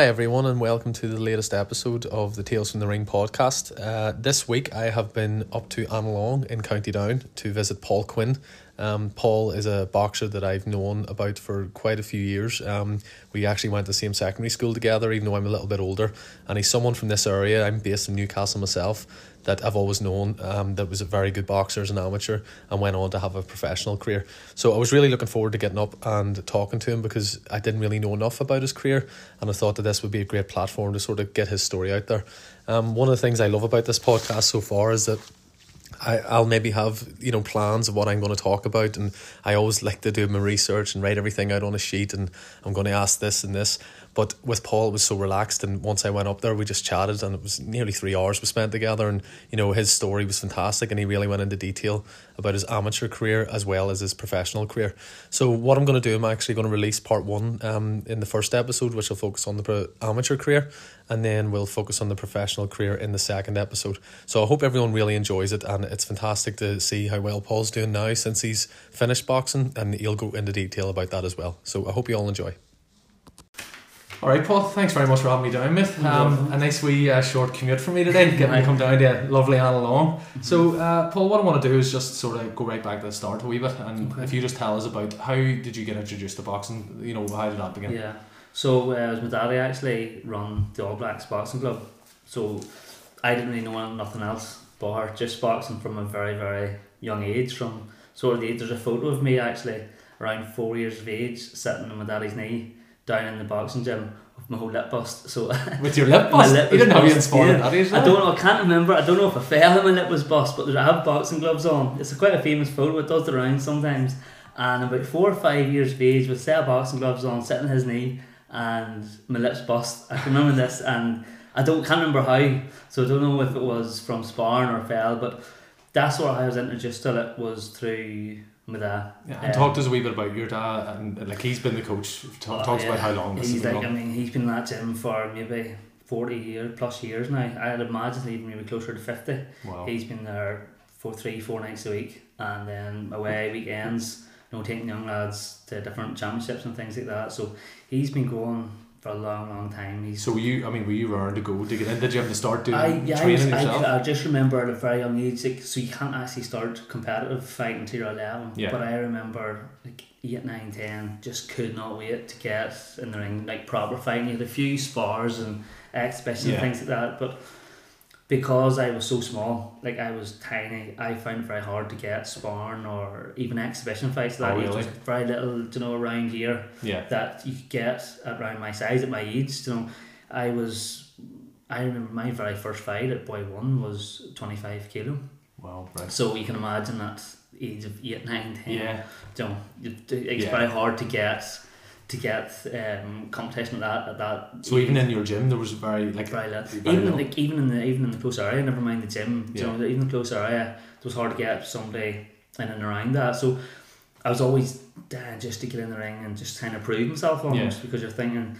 Hi, everyone, and welcome to the latest episode of the Tales from the Ring podcast. Uh, this week, I have been up to Annalong in County Down to visit Paul Quinn. Um, Paul is a boxer that I've known about for quite a few years. Um, we actually went to the same secondary school together, even though I'm a little bit older. And he's someone from this area. I'm based in Newcastle myself that I've always known um, that was a very good boxer as an amateur and went on to have a professional career. So I was really looking forward to getting up and talking to him because I didn't really know enough about his career and I thought that this would be a great platform to sort of get his story out there. Um, one of the things I love about this podcast so far is that I, I'll maybe have, you know, plans of what I'm going to talk about and I always like to do my research and write everything out on a sheet and I'm going to ask this and this. But with Paul, it was so relaxed. And once I went up there, we just chatted, and it was nearly three hours we spent together. And you know, his story was fantastic, and he really went into detail about his amateur career as well as his professional career. So, what I'm going to do, I'm actually going to release part one um, in the first episode, which will focus on the pro- amateur career, and then we'll focus on the professional career in the second episode. So, I hope everyone really enjoys it, and it's fantastic to see how well Paul's doing now since he's finished boxing, and he'll go into detail about that as well. So, I hope you all enjoy. All right, Paul. Thanks very much for having me down, mate. Um, a nice wee uh, short commute for me today, getting to come down to lovely Annalong. Mm-hmm. So, uh, Paul, what I want to do is just sort of go right back to the start a wee bit, and okay. if you just tell us about how did you get introduced to boxing? You know, how did that begin? Yeah. So, uh, it was my daddy actually run the All Blacks Boxing Club. So, I didn't really know nothing else but just boxing from a very very young age. From sort of the age, there's a photo of me actually around four years of age, sitting on my daddy's knee down in the boxing gym with my whole lip bust. So with your lip bust, lip you didn't have you inspired yeah. that I don't know. I can't remember. I don't know if I fell and my lip was bust, but I have boxing gloves on. It's a quite a famous photo. It does the rounds sometimes. And about four or five years of age, with set of boxing gloves on, sitting on his knee, and my lips bust. I can remember this, and I don't can't remember how. So I don't know if it was from sparring or fell, but that's where I was introduced to it was through with that. Yeah, and um, talk to us a wee bit about your dad and like he's been the coach. Talk, talks yeah. about how long this he's like. I mean, he's been in that gym for maybe forty years plus years now. I'd imagine even maybe closer to fifty. Wow. He's been there for three, four nights a week, and then away weekends. You know, taking young lads to different championships and things like that. So he's been going for a long, long time. He's so were you? I mean, were you raring to go to get in? Did you have to start doing I, yeah, training I, yourself? I, I just remember at a very young age, like, so you can't actually start competitive fighting until you're eleven. Yeah. But I remember like eight, nine, ten, just could not wait to get in the ring, like proper fighting. You had a few spars and exhibition yeah. things like that, but because I was so small, like I was tiny, I found it very hard to get sparring or even exhibition fights. That oh, really? very little, you know, around here. Yeah. That you could get around my size at my age. You know, I was. I remember my very first fight at boy one was twenty five kilo. Wow. Right. So you can imagine that age of eight, nine, ten. Yeah. You know, it's yeah. very hard to get to get um, competition at that at that. So even in your gym, there was a very like very little. Even in, like even in the even in the close area, never mind the gym. Yeah. You know, even the close area, it was hard to get somebody in and around that. So I was always uh, just to get in the ring and just kind of prove myself almost yeah. because you're thinking.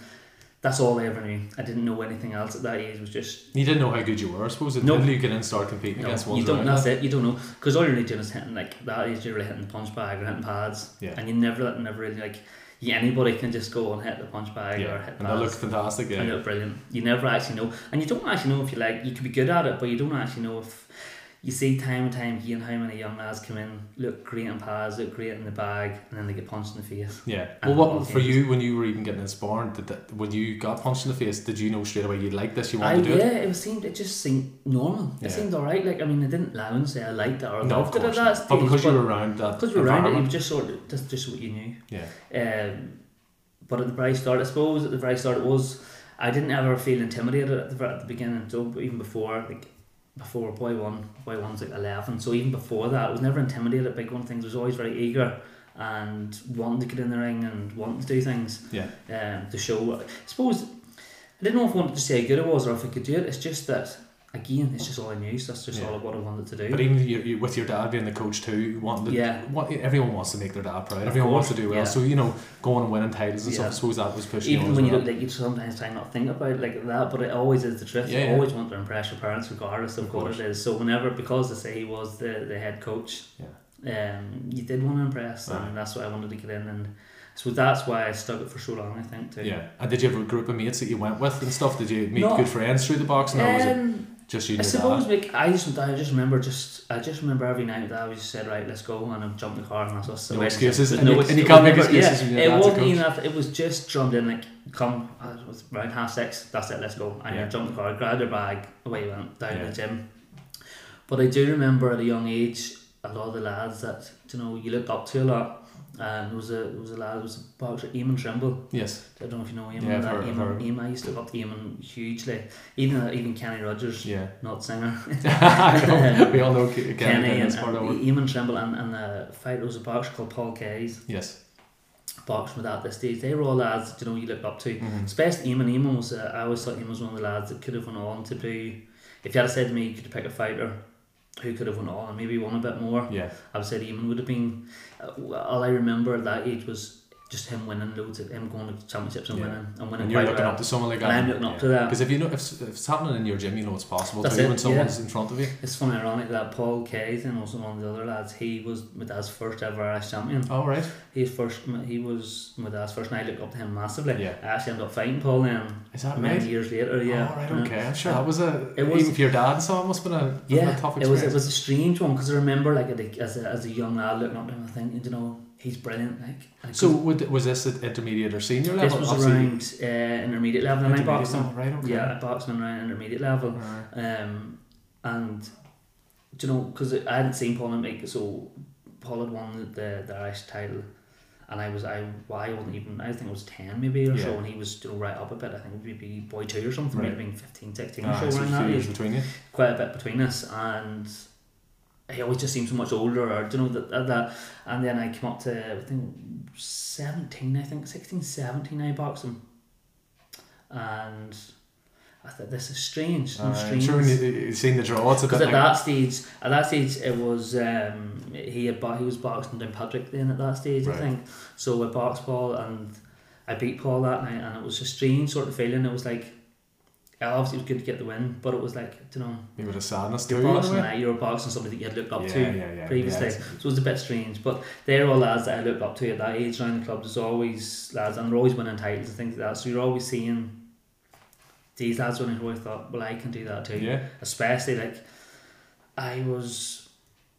That's all I ever knew. I didn't know anything else at that age. It was just you didn't know how good you were. I suppose until no, you get in and start competing no, against one. You don't. That's that. it. You don't know because all you're really doing is hitting like that age. You're really hitting the punch bag or hitting pads, yeah. and you never, never really like yeah, anybody can just go and hit the punch bag yeah. or hit the and that looks fantastic yeah. And look brilliant. You never actually know. And you don't actually know if you like you could be good at it but you don't actually know if you see time and time again how many young lads come in, look great in pads, look great in the bag, and then they get punched in the face. Yeah. Well, what for you when you were even getting in sparring? Did that, when you got punched in the face, did you know straight away you'd like this? You wanted I, to do yeah, it? Yeah, it seemed it just seemed normal. It yeah. seemed alright. Like I mean, I didn't lie and say I liked it or no, loved it at that stage. But because you were around that, because you were around it, you just sort of that's just what you knew. Yeah. Um, but at the very start, I suppose at the very start, it was I didn't ever feel intimidated at the, at the beginning. So even before, like before boy one, boy one's like eleven. So even before that, I was never intimidated by going things. I was always very eager and wanting to get in the ring and wanting to do things. Yeah. Um, to show. I suppose I didn't know if I wanted to say how good it was or if I could do it. It's just that again, it's just all I knew. So that's just yeah. all what I wanted to do. But even you, you, with your dad being the coach too, you wanted yeah. What, everyone wants to make their dad proud. Of everyone course, wants to do well. Yeah. So you know, going and winning titles and yeah. stuff. I suppose that was pushing. Even when you don't, like, you sometimes try not think about like that, but it always is the truth. Yeah, you always want to impress your parents, regardless of, of what it is. So whenever, because they say he was the, the head coach, yeah. um, you did want to impress, and that's why I wanted to get in and So that's why I stuck it for so long, I think, too. Yeah. And did you have a group of mates that you went with and stuff? Did you meet no, good friends through the boxing, or was it um, just you? I suppose, like, I just, I just remember, just, I just remember every night that I was just said, right, let's go, and I jumped in the car, and that's us. No excuses, and, no, and you can't make excuses. Yeah, it wasn't enough. It was just drummed in, like, come, uh, it was around half six. That's it. Let's go. And yeah. I jumped in the car, grabbed their bag, away went down yeah. to the gym. But I do remember at a young age, a lot of the lads that you know you looked up to a lot um, there was a there was a lad, there was a boxer, Eamon Trimble. Yes. I don't know if you know Eamon. Yeah, that. Eamon, Eamon, I used to to Eamon hugely. Even uh, even Kenny Rogers. Yeah. Not singer. we all know Kenny, Kenny and, and, and Eamon Trimble and, and the fight there was a boxer called Paul Kays. Yes. Boxing with at this stage, they were all lads you know you looked up to. Mm-hmm. Especially Eamon. Eamon was uh, I always thought Eamon was one of the lads that could have went on to do. If you had said to me you could pick a fighter who could have won on and maybe won a bit more. Yeah. I would say Eamon would have been. All I remember at that age was just him winning loads of him going to championships and yeah. winning and winning. And you're looking well. up to someone like that. And I'm looking yeah. up to that because if you know if, if, it's happening in your gym, you know it's possible That's too it, when someone's yeah. in front of you. It's funny, ironic that Paul Kays and also one of the other lads. He was my dad's first ever Irish champion. Oh right. He's first. He was my dad's first, and I looked up to him massively. Yeah. I actually ended up fighting Paul then. Is that many right? years later? Yeah. Oh right. Okay. I'm sure that was a. It was even for your dad, saw, it must have been a yeah. A tough experience. It was. It was a strange one because I remember like as a, as a young lad looking up to him, I think you know he's brilliant. Like, so would, was this at intermediate or senior level? This was around uh, intermediate level, and I boxed him. Right, okay. Yeah, I boxed him around intermediate level, right. um, and do you know because I hadn't seen Paul make so Paul had won the the Irish title. And I was I why I wasn't even I think it was ten maybe or yeah. so and he was still right up a bit I think maybe boy two or something right. maybe 15 16 ah, or so around that age between you quite a bit between us and he always just seemed so much older, or you know that, that and then I came up to I think seventeen, I think 16, 17 I boxed him, and I thought this is strange. Uh, strange. Sure, you've seen the draw. It's because at like... that stage, at that stage, it was um, he had he was boxing Downpatrick then at that stage, right. I think. So I boxed Paul and I beat Paul that night, and it was a strange sort of feeling. It was like obviously it was good to get the win, but it was like, you know, maybe the sadness you're boxing, uh, you're boxing somebody that you had looked up yeah, to yeah, yeah, previously, so it was a bit strange. But they're all lads that I looked up to at that age around the club. There's always lads, and they're always winning titles and things like that. So you're always seeing these lads winning. Who I thought, well, I can do that too. Yeah. Especially like I was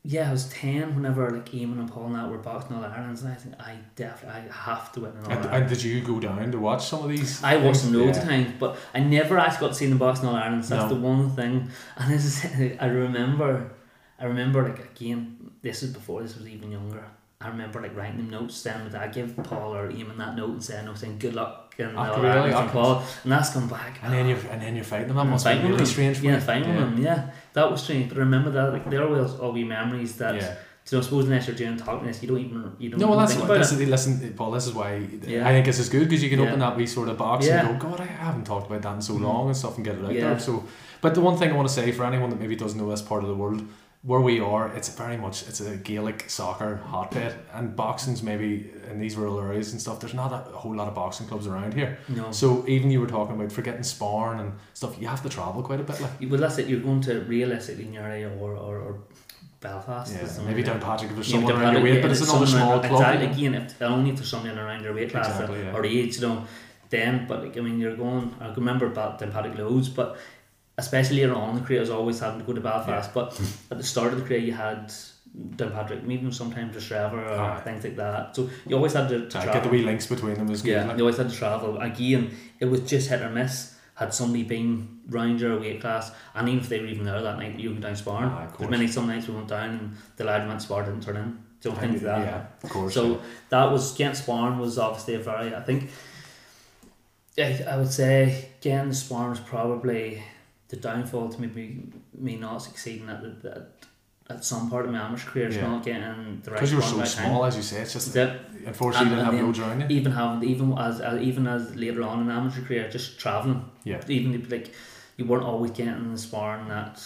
yeah, I was ten whenever like Eamon and Paul and that were boxing all Irelands, and I think I definitely I have to win an All and, and did you go down to watch some of these? I watched them loads yeah. of times, but I never actually got to see them boxing all Irelands. That's no. the one thing, and this is I remember, I remember like again. This is before this was even younger. I remember like writing them notes, saying that I give Paul or Eamon that note and saying, "I was saying good luck." And oh, really? Oh, Paul, and that's come back. And then you're and then you're fighting them. That must be really strange. For yeah, fighting yeah. them. Yeah, that was strange. But remember that like there are all wee memories that. Yeah. So I suppose unless you're doing talking this, you don't even you don't. No, well, that's think what, this is, listen, Paul. This is why yeah. I think this is good because you can yeah. open that wee sort of box yeah. and go, God, I haven't talked about that in so mm. long and stuff, and get it out there. So, but the one thing I want to say for anyone that maybe doesn't know this part of the world, where we are, it's very much it's a Gaelic soccer hotbed, and boxing's maybe in these rural areas and stuff. There's not a whole lot of boxing clubs around here. No. So even you were talking about forgetting Sparn and stuff, you have to travel quite a bit. Like, well, that's it. You're going to realistically in your area or, or, or Belfast. Yeah, maybe Downpatrick if there's someone around your weight, yeah, but it's another small club. Exactly. Again, if only if there's someone around your weight class exactly, or, yeah. or age, you know. Then, but like, I mean, you're going. I remember about Downpatrick loads, but especially later on the career, I was always having to go to Belfast. Yeah. But at the start of the career, you had Downpatrick, even sometimes just Trevor or ah. things like that. So you always had to, to travel. Get the wee links between them as Yeah, like. you always had to travel. Again, it was just hit or miss. Had somebody been round your weight class, and even if they were even there that night, you went down sparring. Ah, There's many some nights we went down and the lad went spar didn't turn in. Don't think that. Yeah, of course. So yeah. that was getting sparring was obviously a very I think. I, I would say getting sparring was probably the downfall to maybe me not succeeding at at, at some part of my amateur career is yeah. not getting the right. Because you were so small, time. as you say, it's just that, unfortunately you didn't have roads around you. Even having even as, as even as later on in amateur career, just traveling. Yeah. Even like you weren't always getting the sparring that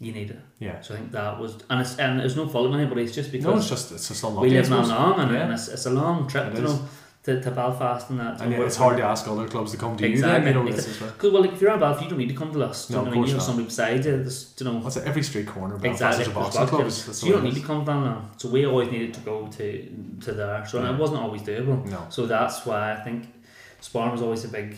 you needed. Yeah. So I think that was and it's and there's no fault of anybody. It's just because no, it's just it's just a long. We live in long and, yeah. and it's, it's a long trip. It you know to, to Belfast and that. And yeah, it's hard to ask other clubs to come to exactly. you then, you know, Because, well, like, if you're in Belfast, you don't need to come to us. No, you know, of course you have somebody beside you. You know, What's it, every street corner, Belfast exactly. a boxing club. So you don't need to come down there. So we always needed to go to to there. So yeah. it wasn't always doable. No. So that's why I think sparring was always a big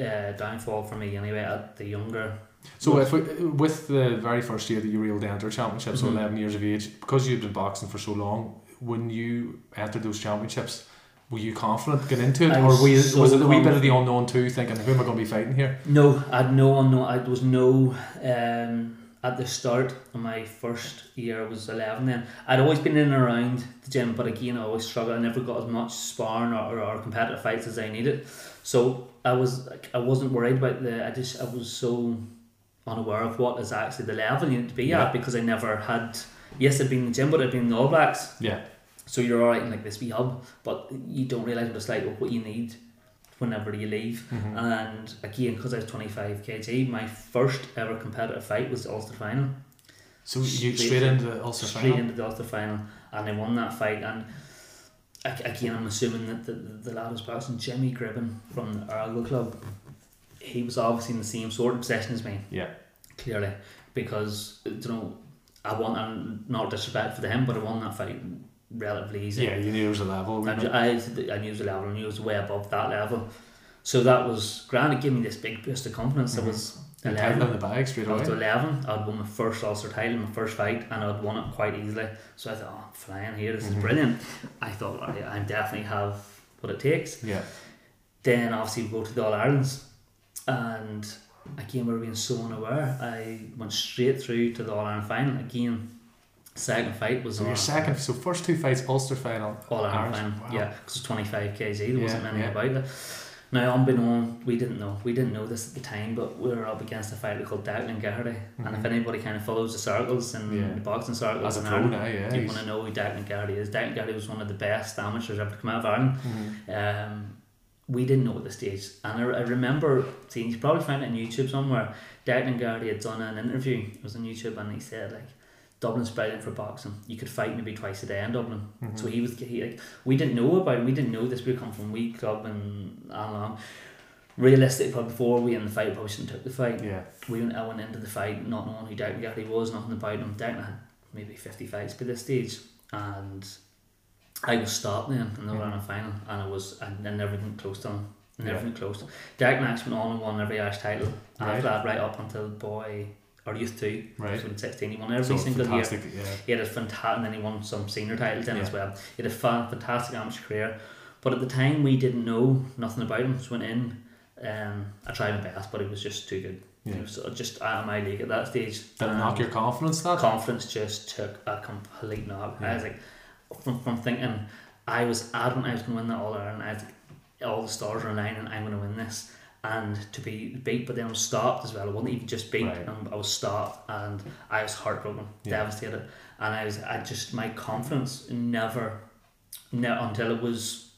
uh, downfall for me anyway at the younger so if we, with the very first year that you were able to enter championships, mm-hmm. so eleven years of age, because you'd been boxing for so long, when you entered those championships, were you confident getting into it, or was, you, so was it a wee bit of the unknown too, thinking who am I going to be fighting here? No, I had no unknown. I was no. Um, at the start of my first year, I was 11 then. I'd always been in and around the gym, but again, I always struggled. I never got as much sparring or, or, or competitive fights as I needed. So I was I wasn't worried about the. I just I was so unaware of what is actually the level you need to be yeah. at because I never had. Yes, I'd been in the gym, but I'd been in the All Blacks. Yeah. So you're all right in like this wee hub, but you don't realize what it's like or what you need whenever you leave. Mm-hmm. And again, because I was 25 kg, my first ever competitive fight was the Ulster final. So you straight, straight into the Ulster straight final? into the Ulster final, and I won that fight. And again, I'm assuming that the, the, the lad was boxing Jimmy Gribben from the Argo Club he was obviously in the same sort of position as me. Yeah. Clearly, because you know, I won, and not disrespect for him, but I won that fight relatively easy. Yeah, you knew it was a level. I, I, I knew it was a level, I knew it was way above that level. So that was grand. It gave me this big boost of confidence. Mm-hmm. It was 11. in the bag straight away. I was 11. I'd won my first Ulster title, my first fight, and I'd won it quite easily. So I thought, oh, I'm flying here. This mm-hmm. is brilliant. I thought, I, I definitely have what it takes. Yeah. Then obviously we go to the All Irelands and again, we were being so unaware. I went straight through to the All Ireland final. Again, second fight was. So your second, so first two fights, Ulster final. All Ireland final, wow. yeah, because it's 25 kg, there yeah, wasn't many yeah. about it. Now, unbeknown, we didn't know. We didn't know this at the time, but we were up against a fighter called Declan Geraghty. Mm-hmm. And if mm-hmm. anybody kind of follows the circles and yeah. the boxing circles, As a pro now, yeah, you want to know who Declan Geraghty is. Declan Geraghty was one of the best amateurs ever to come out of Ireland. Mm-hmm. Um, we didn't know at the stage. And I, I remember seeing, you probably find it on YouTube somewhere, Declan Geraghty had done an interview, it was on YouTube, and he said, like, Dublin's brilliant for boxing. You could fight maybe twice a day in Dublin. Mm-hmm. So he was, he, like, we didn't know about it, we didn't know this, we come from Wee Club Annalong. Realistically, probably before we in the fight, probably shouldn't took the fight. Yeah. We went, I went into the fight not knowing who Declan Geraghty was, nothing about him. Declan had maybe 50 fights by this stage. And I was stopped then in the mm. round final, and I was and, and everything close to him, and yeah. everything close. Derek Max went on and won every Irish title right. after that, right up until boy or used to. Right. So in sixteen, he won every so single year. Yeah. He had a fantastic, and then he won some senior titles then yeah. as well. He had a fantastic amateur career, but at the time we didn't know nothing about him. So went in. Um, I tried my best, but it was just too good. Yeah. So just out of my league at that stage. Did it knock your confidence? That confidence just took a complete knock. Yeah. I was like from, from thinking I was adamant I was going to win that All Ireland. I was like, all the stars are aligning. I'm going to win this. And to be beat, but then I was stopped as well. I wasn't even just beat, right. I was stopped, and I was heartbroken, yeah. devastated, and I was, I just my confidence never, ne- until it was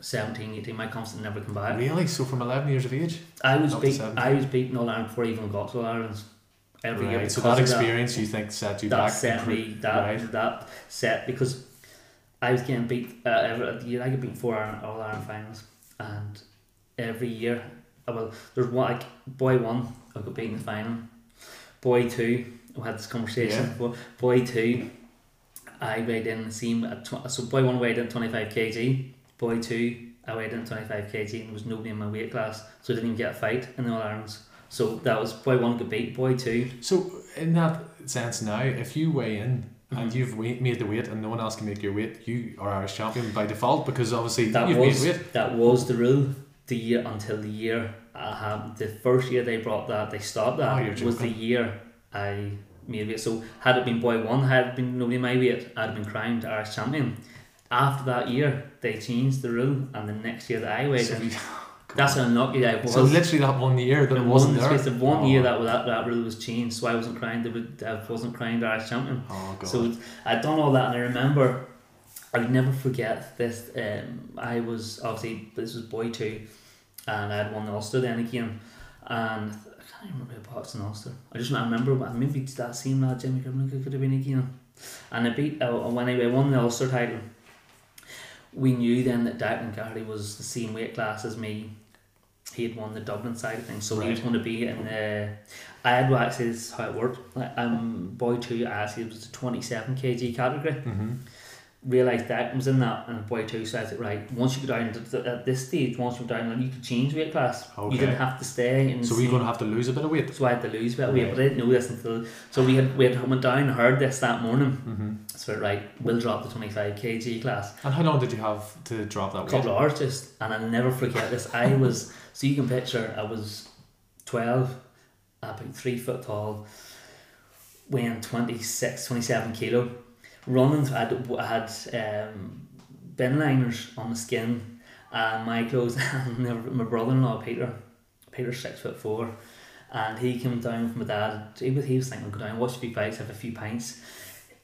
17, 18, my confidence never came back. Really? So from 11 years of age? I was beat, I was beating All Ireland before I even got to All Ireland every right. year. So that experience that, you think set you that back? Set me that right. that set because I was getting beat uh, every year. I get beat four All Ireland finals, and every year, well, there's one like boy one I got beat in the final, boy two we had this conversation. Yeah. Boy two, I weighed in the same at tw- so boy one weighed in twenty five kg, boy two I weighed in twenty five kg and there was nobody in my weight class, so I didn't even get a fight in the All Irelands. So that was boy one could beat boy two. So in that sense now, if you weigh in mm-hmm. and you've made the weight and no one else can make your weight, you are Irish champion by default because obviously that you've was, made weight. That was the rule. The year until the year had the first year they brought that they stopped that oh, was the year I made weight. So had it been boy one, had it been nobody my weight, I'd have been crowned Irish champion. After that year, they changed the rule, and the next year that I weighed so that's how unlucky I was. So literally that one year that it wasn't one, there. Of one oh. year that, that that rule was changed, so I wasn't crowned. I wasn't crowned Irish champion. Oh god. So I'd done all that, and I remember. I'll never forget this. Um, I was obviously this was boy two, and I had won the Ulster then again, and I can't remember who boxed in Ulster. I just remember. I remember maybe that same lad Jimmy Grimley could have been again, and I beat uh, when I won the Ulster title we knew then that Declan Geraghty was the same weight class as me. He had won the Dublin side of things, so right. he was going to be in the. I had to actually this is how it worked. Like, um, boy two actually was the twenty seven kg category. Mm-hmm realised that was in that and boy two says it right once you go down to, at this stage once you're down you could change weight class. Okay. you didn't have to stay in so we're going to have to lose a bit of weight. So I had to lose a bit of weight but I didn't know this until so we had we had went down and heard this that morning. Mm-hmm. so right we'll drop the 25 kg class. And how long did you have to drop that weight? a couple of hours just and I'll never forget this. I was so you can picture I was 12 about 3 foot tall weighing 26 27 kilo running, had, had um, bin liners on the skin and my clothes and my brother-in-law Peter Peter's six foot four and he came down with my dad. He was, he was thinking go down watch a few fights have a few pints.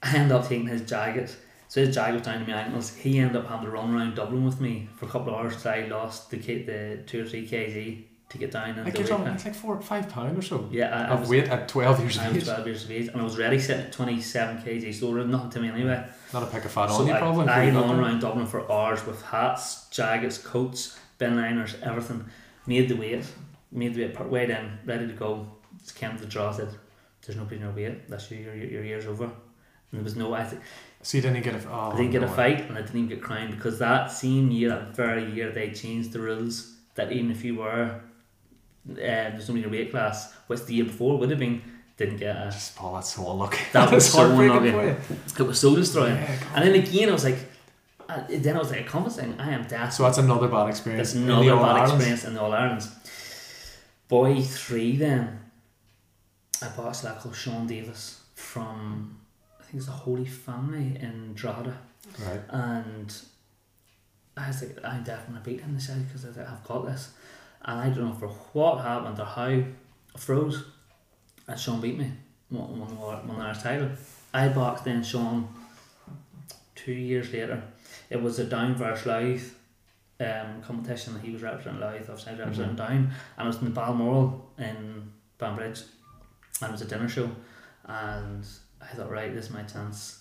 I ended up taking his jacket. So his jacket was down to my ankles. He ended up having to run around Dublin with me for a couple of hours until I lost the, the two or three kg to get down into get On, it's like four, five pound or so. Yeah, I, of I was, weight at twelve years of age. I was twelve years of age, and I was ready sitting at twenty seven kg, so it was nothing to me anyway. Not a pick of fat so on you, probably. I ran around Dublin for hours with hats, jackets, coats, bin liners, everything. Made the weight, made the weight part way in, ready to go. Just came to the draw, said, "There's no nobody no weight. That's you. Your your year's over." And there was no. I think. So you didn't get a. Oh, I didn't get no. a fight, and I didn't even get crowned because that same year, that very year, they changed the rules that even if you were uh, there's only a weight class, which the year before would have been, didn't get a. Just, Paul, that's so unlucky. That was so unlucky. It was so destroying. Yeah, and then again, I was like, uh, then I was like, confidence. I am desperate. So that's another bad experience. That's another bad experience in the All Irelands. Boy three then, I boxed a lad called Sean Davis from, I think it's the Holy Family in Drogheda. Right. And I was like, I'm definitely beat him this year because I've got this and I don't know for what happened or how I froze. And Sean beat me won, won, won our title. I boxed then Sean two years later. It was a Down versus Louth um, competition that he was representing Louth I was representing mm-hmm. Down. And it was in the Balmoral in Banbridge and it was a dinner show. And I thought right this is my chance.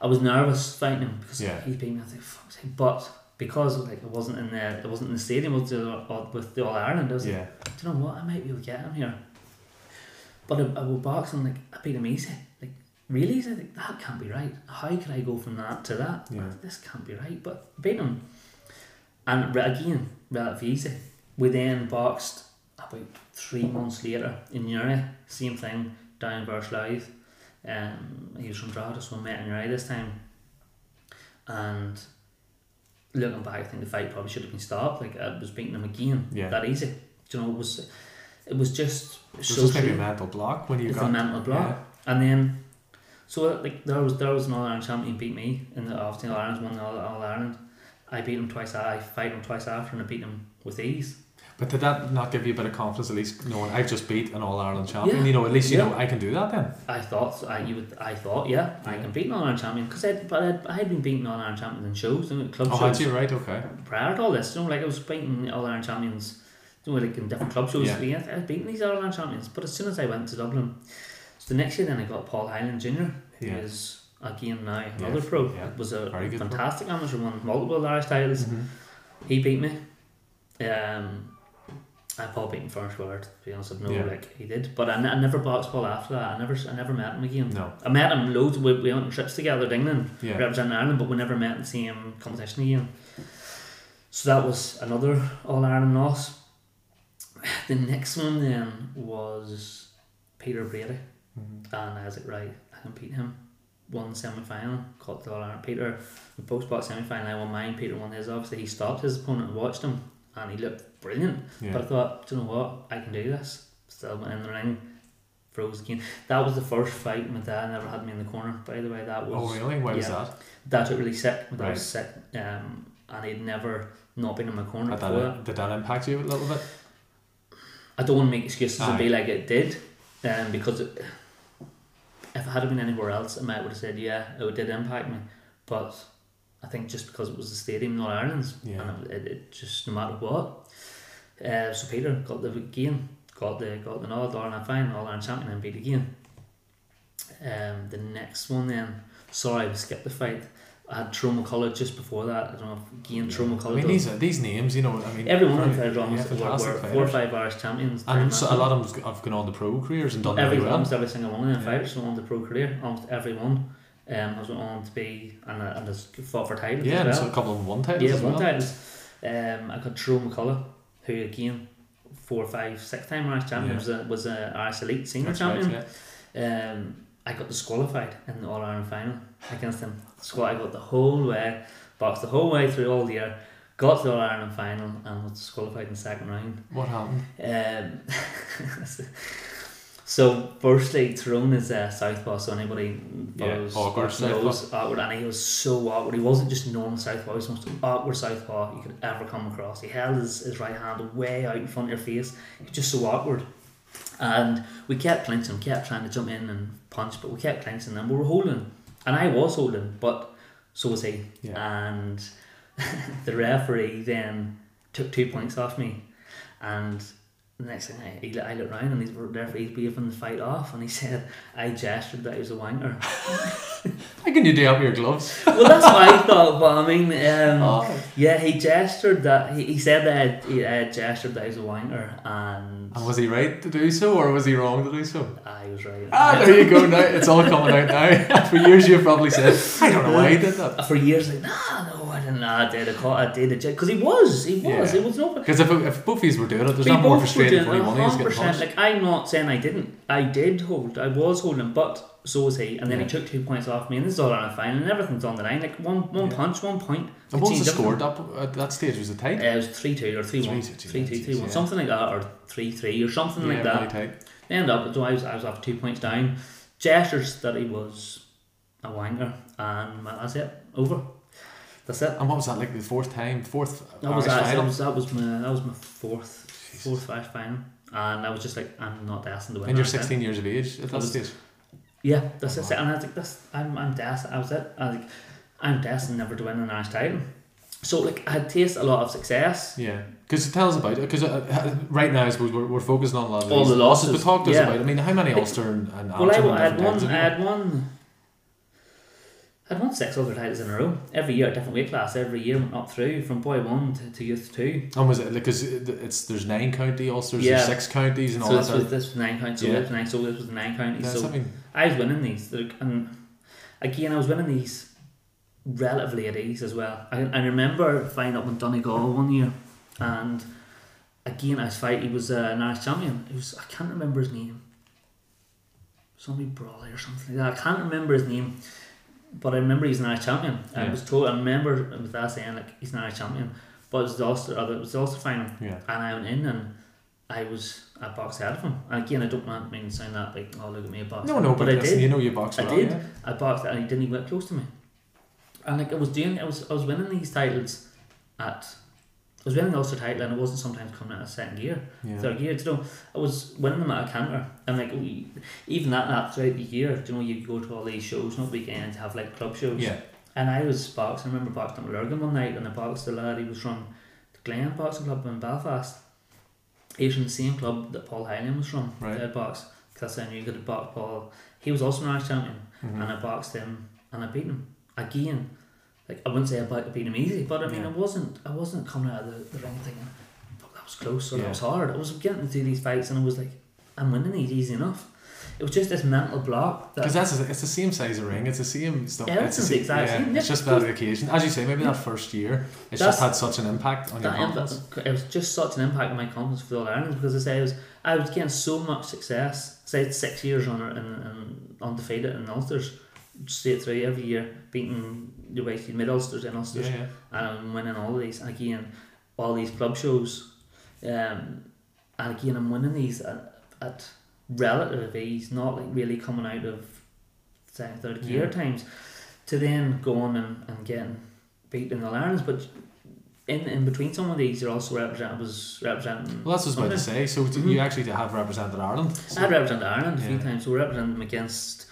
I was nervous fighting him because yeah. he beat me. I was like fuck's sake but because like it wasn't in the it wasn't in the stadium with the with the All Ireland. I was yeah. like, do you know what? I might be able to get him here. But I, I will box and like I beat him easy. Like really easy. Like that can't be right. How could I go from that to that? Yeah. This can't be right. But I beat him, and again relatively easy. We then boxed about three months later in Newry. Same thing down versus Louth. Um, he was from Drogheda, so we met in Newry this time, and looking back, I think the fight probably should have been stopped. Like I was beating him again. Yeah. That easy. Do you know, it was it was just it so just maybe a mental block when you it's got a mental block. Yeah. And then so like there was there was an All Ireland champion beat me in the obviously All Ireland won the All, All Ireland. I beat him twice I fight him twice after and I beat him with ease. But did that not give you a bit of confidence at least knowing I've just beat an All Ireland champion? Yeah. You know, at least you yeah. know I can do that then. I thought I you would I thought yeah. I can beat an All Ireland champion because I but I'd, I had been beating All Ireland champions in shows and club oh, shows. Oh, you right? Okay. Prior to all this, you know, like I was beating All Ireland champions, you know, like in different club shows. Yeah. yeah I was beating these All Ireland champions, but as soon as I went to Dublin, so the next year then I got Paul Hyland Jr. who yeah. is again now another pro. Yeah. It was a fantastic amateur, won multiple Irish titles. Mm-hmm. He beat me. Um, I Paul beaten first word. To be honest, I've no yeah. like he did, but I, n- I never boxed Paul after that. I never I never met him again. No, I met him loads. We, we went on trips together to England, yeah. representing Ireland, but we never met in the same competition again. So that was another All Ireland loss. The next one then was Peter Brady, mm-hmm. and I was like, right, I can beat him. Won semi final, caught the All Ireland. Peter, we both boxed semi final. I won mine. Peter won his. Obviously, he stopped his opponent and watched him and he looked brilliant. Yeah. But I thought, do you know what? I can do this. Still went in the ring, froze again. That was the first fight. My dad never had me in the corner. By the way, that was. Oh really? Why yeah, was that? Dad took really sick. My dad right. was sick, um, and he'd never not been in my corner. Did that, did that impact you a little bit? I don't want to make excuses Aye. and be like it did, um, because it, if I had been anywhere else, I might would have said yeah, it did impact me, but I think just because it was the stadium in All Ireland's, yeah. and it, it, just no matter what. Uh, so Peter got the game, got the got the All Ireland final, All Ireland champion, and beat again. Um, the next one then, sorry, I skipped the fight. I had Tyrone McCullagh just before that. I don't know if Gian yeah. Tyrone McCullagh. I mean, these, these names, you know, I mean, everyone in Fed Drums yeah, were, were four or five Irish champions. And so a lot of them have gone on the pro careers and done every, really well. Almost every single one of them yeah. fighters went on to pro career. Almost every one um, has went on to be and, uh, and has fought for titles. Yeah, as well. so a couple of one titles. Yeah, one well. titles. Um, I got Tyrone McCullagh, who again, four, five, six time Irish champion, yeah. was a, was a Irish elite senior That's champion. Right, yeah. um, I got disqualified in the All Ireland final against him. So I got the whole way boxed the whole way through all the year, got to the All Ireland final and was disqualified in the second round. What happened? Um, so firstly, Tyrone is a southpaw, so anybody follows yeah, awkward knows awkward, and he was so awkward. He wasn't just normal southpaw; he was the most awkward southpaw you could ever come across. He held his, his right hand way out in front of your face. He was just so awkward. And we kept clinching, kept trying to jump in and punch, but we kept clinching and we were holding. And I was holding, but so was he. Yeah. And the referee then took two points off me. And the next thing I, he, I looked around and he's there for he's waving the fight off and he said I gestured that he was a wanker. How can you do up your gloves? well, that's what I thought. But I mean, um, oh. yeah, he gestured that he, he said that he had gestured that he was a wanker, and and was he right to do so or was he wrong to do so? I was right. Ah, there you go. Now it's all coming out now. For years, you've probably said, I don't know why he did that. For years, like, nah, no, I didn't. Nah, I did. I caught. I did. Because he was. He was. Yeah. It was no. Because if if both were doing it, there's not more frustrating for anyone. He's getting punched. Like I'm not saying I didn't. I did hold. I was holding, but so was he. And then yeah. he took two points off me, and this is all on a final, and everything's on the line. Like one one yeah. punch, one point. And what was the score at, at that stage? Was it tight? Uh, it was three two or three, three one, two, three two, three one, yeah. something like that, or three three or something like that. Really tight. They ended up. So I was I was off two points down. Gestures that he was a wanker, and that's it. Over. That's it. And what was that like? The fourth time, fourth. That was that, that was that was my that was my fourth Jesus. fourth Irish final, and I was just like, I'm not destined to win. And you're 16 time. years of age at that was, stage. Yeah, that's it. And I was like, this, I'm I'm destined. I was it. I was like, I'm destined never to win an Irish title. So like I had tasted a lot of success. Yeah, because tell us about it. Because uh, uh, right now I suppose we're, we're focusing on a lot of all the losses. But talk to us yeah. about. I mean, how many Ulster and, and well, I, I had one. I had one I'd won six other titles in a row. Every year, a different weight class. Every year, went up through from boy one to, to youth two. And was it because it's there's nine county Ulsters, yeah. there's six counties, and so all this that. Was, this was nine counties. So yeah. this was nine. So this was nine counties. Yeah, so something... I was winning these, and again, I was winning these relatively at ease as well. I, I remember fighting up in Donegal one year, and again, I was fighting. He was uh, an Irish champion. He was I can't remember his name. Somebody Brawley or something like that. I can't remember his name but I remember he's an Irish champion. Yeah. I was told. I remember with that saying like he's an Irish champion. But it was the Ulster, or it was the Ulster final, yeah. and I went in and I was a box ahead of him. And again, I don't want mean to sound that like, oh look at me, a box. No, no, but, but I did. You know, you boxed. I well, did. Yeah. I boxed, and he didn't even get close to me. And like I was doing, I was I was winning these titles at was winning the Ulster title and it wasn't sometimes coming out of second gear, yeah. third gear. You know, I was winning them at a canter, and like we, even that that throughout the year, you know, you go to all these shows, not weekends, have like club shows. Yeah. And I was boxing. I remember boxing at Lurgan one night, and I boxed the lad. He was from the Glen Boxing Club in Belfast. He was from the same club that Paul Hyland was from. Right. Dead box because I knew you could box Paul. He was also an Irish champion, mm-hmm. and I boxed him and I beat him again like I wouldn't say about it being easy, but I mean, yeah. I wasn't I wasn't coming out of the, the ring thinking, fuck, that was close or yeah. that was hard. I was getting through these fights and I was like, I'm winning these easy enough. It was just this mental block. Because that that's it's the same size of ring. It's the same stuff. Yeah, it's, the exact yeah, same. It's just that occasion, as you say. Maybe that first year, it's just had such an impact on your confidence. it was just such an impact on my confidence for the All Ireland because I say I was I was getting so much success. Say six years on and, and undefeated in Ulsters straight through every year, beating the way mid Ulsters and Ulsters, yeah, yeah. and I'm winning all these. And again, all these club shows, um, and again, I'm winning these at, at relative ease, not like really coming out of second, third gear yeah. times, to then going and, and getting beat in the Lions. But in, in between some of these, you're also represent was representing. Well, that's what I was about to say. So mm-hmm. you actually have represented Ireland. So. I represented Ireland a few times. So we represented them against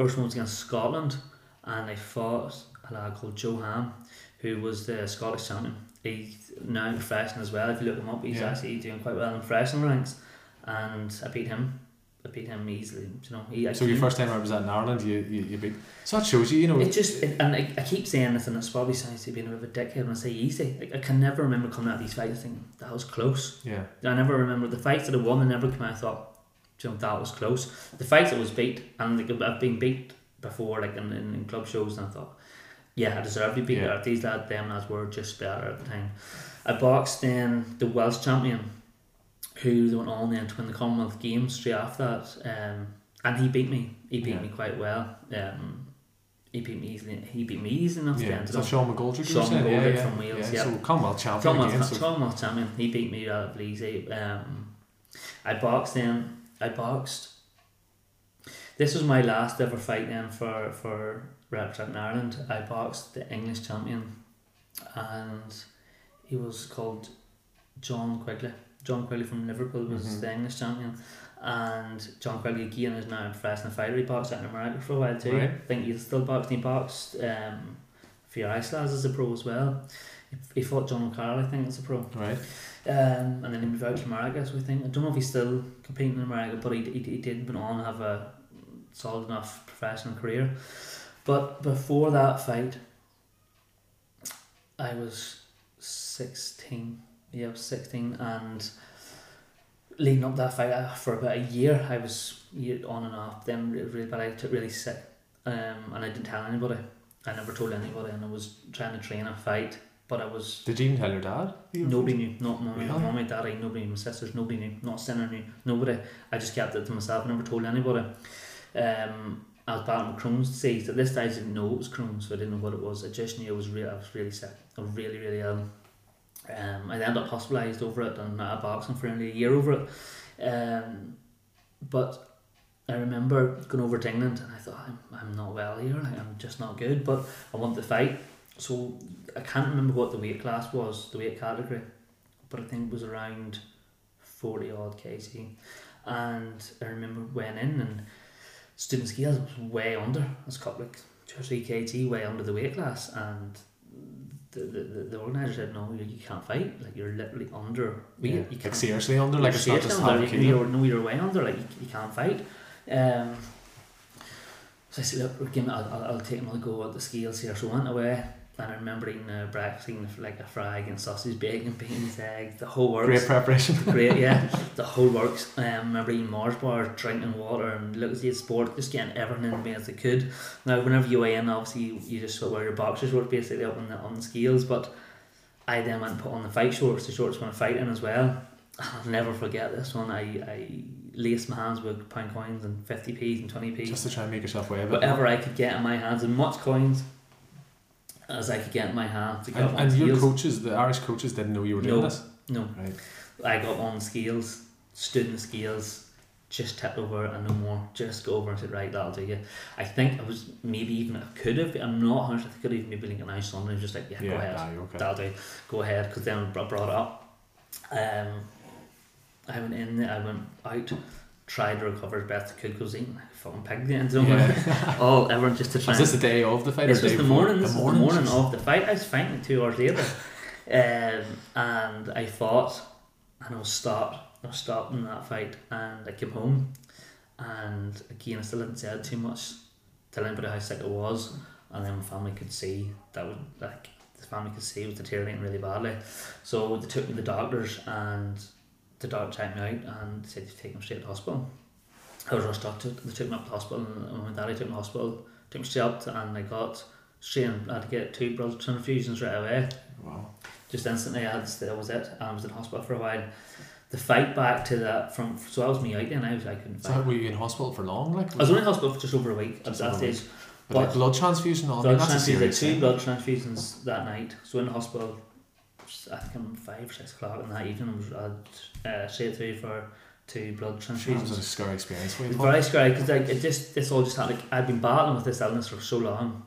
First one was against Scotland, and I fought a lad called Joe Ham, who was the Scottish champion. He's now in professional as well. If you look him up, he's yeah. actually doing quite well in professional ranks, and I beat him. I beat him easily. You know, he, so your first time i representing Ireland, you, you, you beat. So that shows you, you know. It just it, and I, I keep saying this, and it's probably sounds to being a bit of a dickhead when I say easy. Like, I can never remember coming out of these fights thinking that was close. Yeah. I never remember the fights that I won. I never came out. I thought, you know, that was close. The fights that was beat, and like, I've been beat before, like in, in, in club shows, and I thought, yeah, I deserve to beat yeah. These lads, them lads were just better at the time. I boxed then the Welsh champion who went on then to win the Commonwealth Games straight after that. Um, and he beat me. He beat yeah. me quite well. Um, he beat me easily. He beat me easily enough. Yeah, so Sean McGoldrick. Sean McGoldrick yeah, yeah. from Wales. Yeah, so Commonwealth champion. Commonwealth, again, so. Commonwealth champion. He beat me relatively easy. Um, I boxed then. I boxed. This was my last ever fight then for for representing Ireland. I boxed the English champion, and he was called John Quigley. John Quigley from Liverpool was mm-hmm. the English champion. And John Quigley again is now a professional fighter. He boxed out in America for a while too. Right. I think he's still boxing. He boxed um, for your as a pro as well. He, fought Jono Carroll, I think, as a pro. Right. Um, and then he moved out to America, so I think. I don't know if he's still competing in America, but he, he, he did went on have a solid enough professional career. But before that fight, I was 16 yeah, I was 16 and leading up that fight uh, for about a year I was on and off then really bad I took really sick um, and I didn't tell anybody I never told anybody and I was trying to train a fight but I was did you even tell your dad? Nobody knew. Not mommy, really? mommy daddy nobody my sisters nobody knew. Not Sinner knew. Nobody. I just kept it to myself. Never told anybody. Um, I was battling Crohn's disease. At this stage I didn't know it was Crohn's so I didn't know what it was. I just knew I was really I was really sick. I was really really ill. Um, I ended up hospitalised over it and uh, boxing for nearly a year over it. Um, but I remember going over to England and I thought, I'm, I'm not well here, like, I'm just not good, but I want to fight. So I can't remember what the weight class was, the weight category, but I think it was around 40 odd kg. And I remember went in and student scales was way under, it was a couple like two or three kg way under the weight class, and the, the, the organizer said no you, you can't fight. Like you're literally under yeah. you, can't, like seriously under? Like it's not just under, you, you're, no you're way under. Like you, you can't fight. Um, so I said look give me, I'll, I'll, I'll take another go at the scales here. So I went away and I remember eating a breakfast, eating like a frag and sausage, bacon, beans, eggs, the whole works. Great preparation. Great, yeah, the whole works. Um, I remember eating Mars bars, drinking water, and looking at sport, just getting everything in me as I could. Now, whenever you weigh in, obviously you, you just wear your boxers shorts basically up on the on the scales, but I then went and put on the fight shorts, the shorts when I fight in as well. I'll never forget this one. I, I laced my hands with pound coins and 50p's and 20p's. Just to try and make yourself weigh a bit Whatever. I could get in my hands, and much coins as I could get my hand to get and, and your coaches, the Irish coaches, didn't know you were doing no, this. No, right. I got on scales, stood in the scales, just tipped over and no more. Just go over and said, right, that'll do you. I think I was maybe even I could have. I'm not hundred. I could have even maybe like a nice one. just like, yeah, yeah go ahead, nah, okay. that'll do. Go ahead, because then I brought it up. Um, I went in. I went out tried to recover as best I could because eating like fucking pig the end yeah. all everyone just to try. Was this the day of the fight? This was the morning. This the morning, the morning of the fight. I was fighting two hours later, um, and I fought, and I was stopped. I was stopped in that fight, and I came home, and again I still hadn't said too much, tell anybody how sick I was, and then my family could see that was like the family could see it was deteriorating really badly, so they took me to the doctors and the doctor checked me out and said to take him straight to hospital. I was rushed up to they took me up to hospital and my daddy took me to the hospital, took me straight up to, and I got straight and I had to get two blood transfusions right away. Wow. Just instantly I had that was it. I was in hospital for a while. The fight back to that from so that was me out then I was I couldn't fight. So were you in hospital for long? Like I was only in hospital for just over a week at that stage. But, but like blood transfusion, all blood transfusion, like two blood transfusions that night. So in the hospital I think I'm five, six o'clock in that evening. I was uh, straight through for two blood transfusions. It was a scary experience for you. very scary because like it just this all just happened. Like I'd been battling with this illness for so long,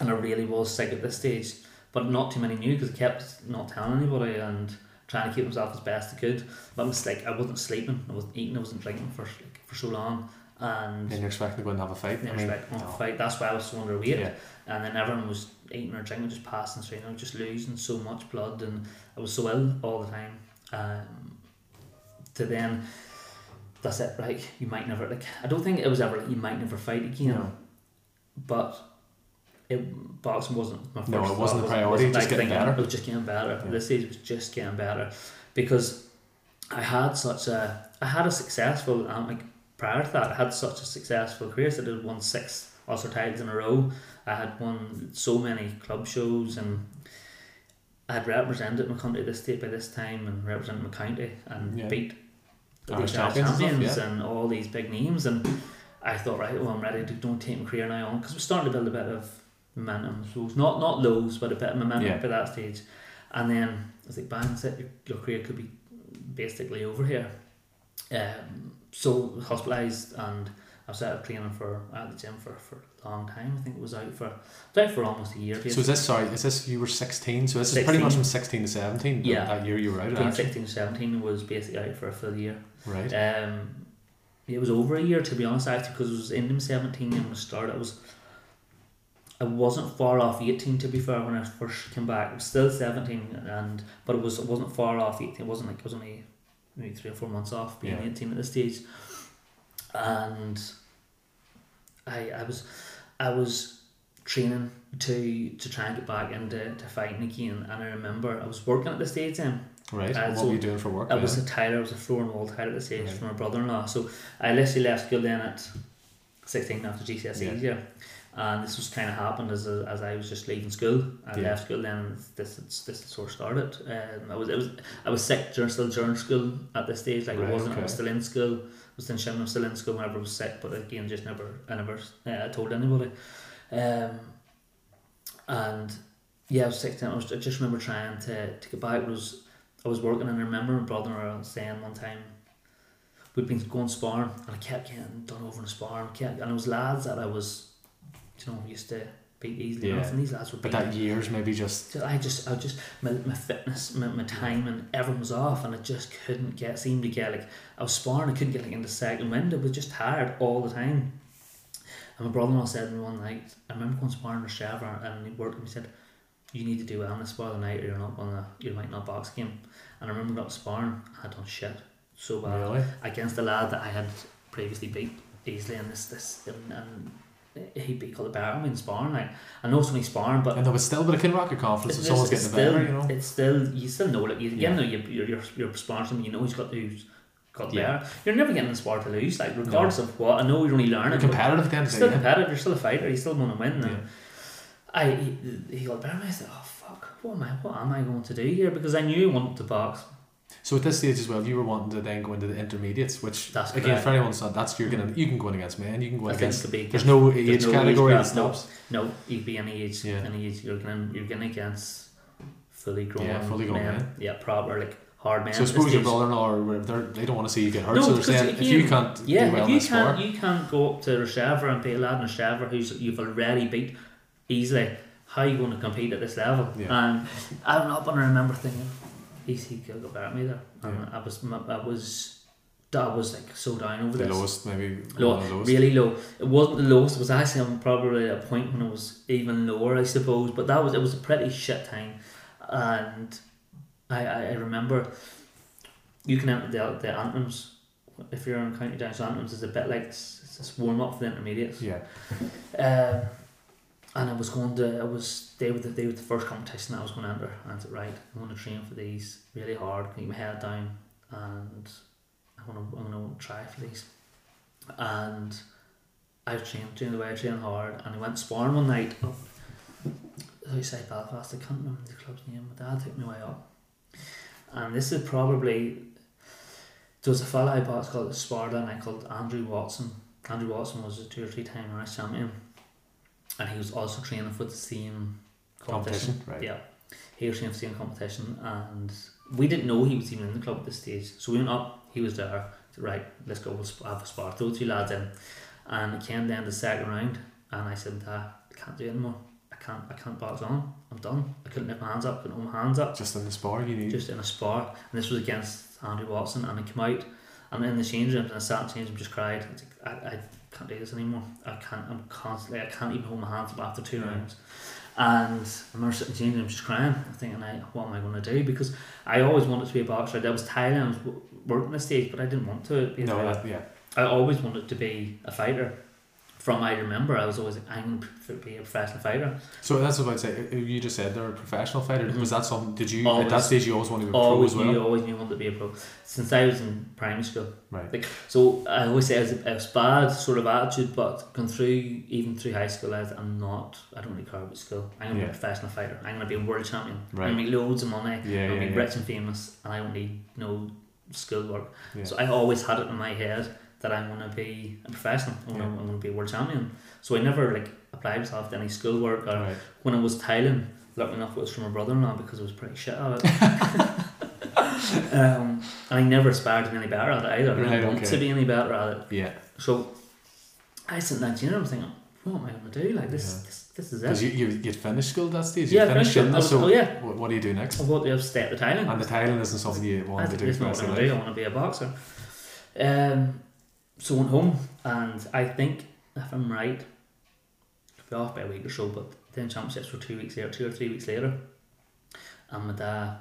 and I really was sick at this stage. But not too many knew because I kept not telling anybody and trying to keep myself as best I could. But I was like I wasn't sleeping, I wasn't eating, I wasn't drinking for like, for so long. And, and you're expecting to go and have a fight. I mean, expecting to a fight. That's why I was so underweight. Yeah. And then everyone was eating or drinking, just passing through, you know, just losing so much blood, and I was so ill all the time. Um, to then that's it, right? You might never like. I don't think it was ever like you might never fight again, No. but it boxing wasn't my first. No, it wasn't thought. the priority, wasn't, just like, getting thinking better. It was just getting better. Yeah. This stage was just getting better because I had such a I had a successful um, like prior to that I had such a successful career. So I did won six Ulster titles in a row. I had won so many club shows and. I had represented my country this state by this time and represented my county and Yeah. beat the Irish champions and stuff, yeah. and all these big names and I thought right well I'm ready to don't take my career now on because we're starting to build a bit of momentum so it's not not lows but a bit of momentum Yeah. by that stage and then I was like bang that's it your, your career could be basically over here um, so hospitalised and I was out of training for at the gym for, for a long time I think it was out for it was out for almost a year So is this sorry? Is this you were sixteen? So this is pretty much from sixteen to seventeen. Yeah. that year you were out. between Actually. 16 and 17 was basically out for a full year Right. Um, it was over a year to be honest, actually, because it was in them seventeen when I started. I was, I wasn't far off eighteen to be fair when I first came back. It was still seventeen, and but it was it wasn't far off eighteen. It wasn't like it was only maybe three or four months off being Yeah. eighteen at this stage, and I I was I was training to to try and get back into to fighting again. And I remember I was working at the stage then. Right. uh, what so were you doing for work? I yeah? was a tiler, I was a floor and wall tiler at the stage Right. for my brother in law. So I literally left school then at 16 after GCSEs, Yeah. yeah. And this was kind of happened as, a, as I was just leaving school. I Yeah. left school then, and this this this sort of started. Um, I was it was I was sick during still during school at this stage. Like Right, I wasn't. I was still in school. I was in Shimna. I was still in school whenever I was sick. But again, just never I never uh, told anybody. Um, and yeah, I was sixteen. I, was, I just remember trying to to get back. It was I was working and I remember my brother was saying one time we'd been going sparring and I kept getting done over in sparring. Kept and it was lads that I was, you know, used to beat easily Yeah. enough, and these lads would But that me. year's maybe just I just, I just, my, my fitness, my, my time, and everything was off, and I just couldn't get, seem to get like, I was sparring, I couldn't get like in the second wind. I was just tired all the time. And my brother-in-law said to me one night, I remember going sparring with Trevor, and he worked me. He said, "You need to do well in this spar tonight, or you're not gonna, you might not box again." And I remember got sparring, I had done shit so bad really. against a lad that I had previously beat easily, and this, this, and, and he beat called the better. I mean, sparring, like I know it's only sparring, but And there was still, but it can rock your confidence if it's, someone's getting still, better, you know. It's still you still know like you, Yeah. you know you you're you're, you're sparring someone, you know who's got who's got Yeah. better. You're never getting the spar to lose, like regardless of what. I know you're only learning. You're competitive at the end You're still day. competitive. You're still a fighter. You still want to win. Yeah. I he, he got better. And I said, oh fuck, what am I? What am I going to do here? Because I knew I wanted to box. So at this stage as well, you were wanting to then go into the intermediates, which That's again correct. for anyone's not that's you're gonna you can go in against men, you can go in against. to be There's no age there's no category that age no. stops. No, you'd be any age, Yeah. any age. You're gonna you're gonna against fully grown, Yeah, fully grown men. men. Yeah, proper like hard men. So suppose your brother-in-law or whatever, they don't want to see you get hurt, No, so they're saying if you can't Yeah, do well if you can't, sport, you can't go up to Rostrevor and beat a lad in Rostrevor who's you've already beat easily. How are you going to compete at this level? Yeah. And I'm not know, but I remember thinking, he's he could go better at me there. Yeah. I was, I was, I was like so down over the this. lowest maybe Low, one of the lowest. really low. It wasn't the lowest. It was actually on probably a point when it was even lower, I suppose. But that was it was a pretty shit time, and I I, I remember you can enter the the anthems if you're on County Down. So anthems is a bit like it's, it's this warm up for the intermediates. Yeah, Um, and I was going to, I was, they were the, they were the first competition I was going enter. And I said, right, I'm going to train for these really hard, keep my head down, and I'm going to, I'm going to try for these. And I trained, trained the way I trained hard, and I went sparring one night up outside Belfast. I can't remember the club's name. My dad took me way up. And this is probably, there was a fella I boxed called Sparta, and I called Andrew Watson. Andrew Watson was a two or three time Irish champion, and he was also training for the same competition. competition, right? Yeah, he was training for the same competition, and we didn't know he was even in the club at this stage. So we went up. He was there. Said, right, let's go. We'll have a spar. Throw two lads in, and it came down the second round, and I said, I can't do it anymore. I can't. I can't box on. I'm done. I couldn't lift my hands up. Couldn't hold my hands up Just in the spar, you need. just in a spar, and this was against Andy Watson, and I came out, and in the change room, and I sat in the change room, just cried. I like, I, I can't do this anymore. I can't. I'm constantly. I can't even hold my hands up after two rounds, And I remember sitting in the changing room just crying, I'm thinking, like, what am I going to do? Because I always wanted to be a boxer. I was tired, I was working the stage, but I didn't want to be a no, that, yeah. I always wanted to be a fighter from I remember, I was always like, I'm going to be a professional fighter. So that's what I'd say. You just said they're a professional fighter. Mm-hmm. Was that something? Did you always, at that stage you always wanted to be a pro as well? You always knew you wanted to be a pro since I was in primary school. Right. Like so, I always say I was, I was bad sort of attitude, but going through even through high school, I was, I'm not. I don't really care about school. I'm gonna yeah. be a professional fighter. I'm gonna be a world champion. Right. I'm gonna make loads of money. Yeah, I'm gonna yeah, be yeah. rich and famous, and I don't need no school work. So I always had it in my head that I'm gonna be a professional. I'm, gonna, I'm gonna be a world champion. So I never like applied myself to any schoolwork or right. when I was tiling, lucky enough it was from my brother in law because I was pretty shit at it. um, and I never aspired to be any better at it either. Right, I didn't want to be any better at it. Yeah. So I sit in that gym and I'm thinking, what am I gonna do? Like this yeah. this, this is it. Because you, you you'd finished school that stage. You yeah, finished gym, was, so oh, yeah. What, what, do you do next? I want to stay at the tiling. And the tiling isn't something you want to do. It's not what I want to do. I want to be a boxer. Um, so went home and I think if I'm right, be off by a week or so, but then championships were two weeks later, two or three weeks later. And my dad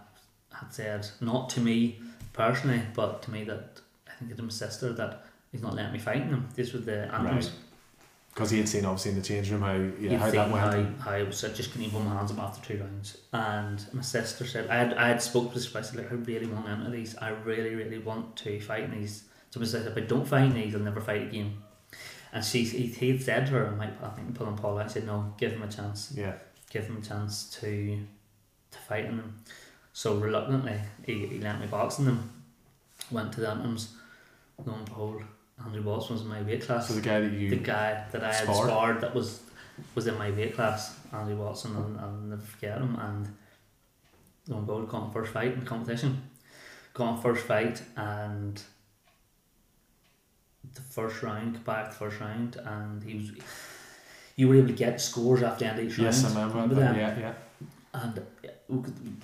had said, not to me personally, but to me that I think it to my sister that he's not letting me fight in them. This was the animals. Right. Because he had seen obviously in the change room how yeah, how that went. How, how I was I just couldn't even hold my hands up after two rounds. And my sister said I had I had spoke to this I said like I really want to enter these. I really, really want to fight in these. So said if I don't fight these I'll never fight again. And she he he'd said to her, I might I think pulling Paul I said, No, give him a chance. Yeah. Give him a chance to to fight in them. So reluctantly he, he let me box in them. Went to the Anthems, lo and behold, Andrew Watson was in my weight class. So the guy that you the guy that I had sparred, sparred that was was in my weight class, Andy Watson, and I'll never forget him. And lo and behold, got first fight in the competition. Got first fight, and the first round, back the first round, and he was. You were able to get scores after the end of each yes, round. Yes, I remember, remember that. Yeah, yeah. And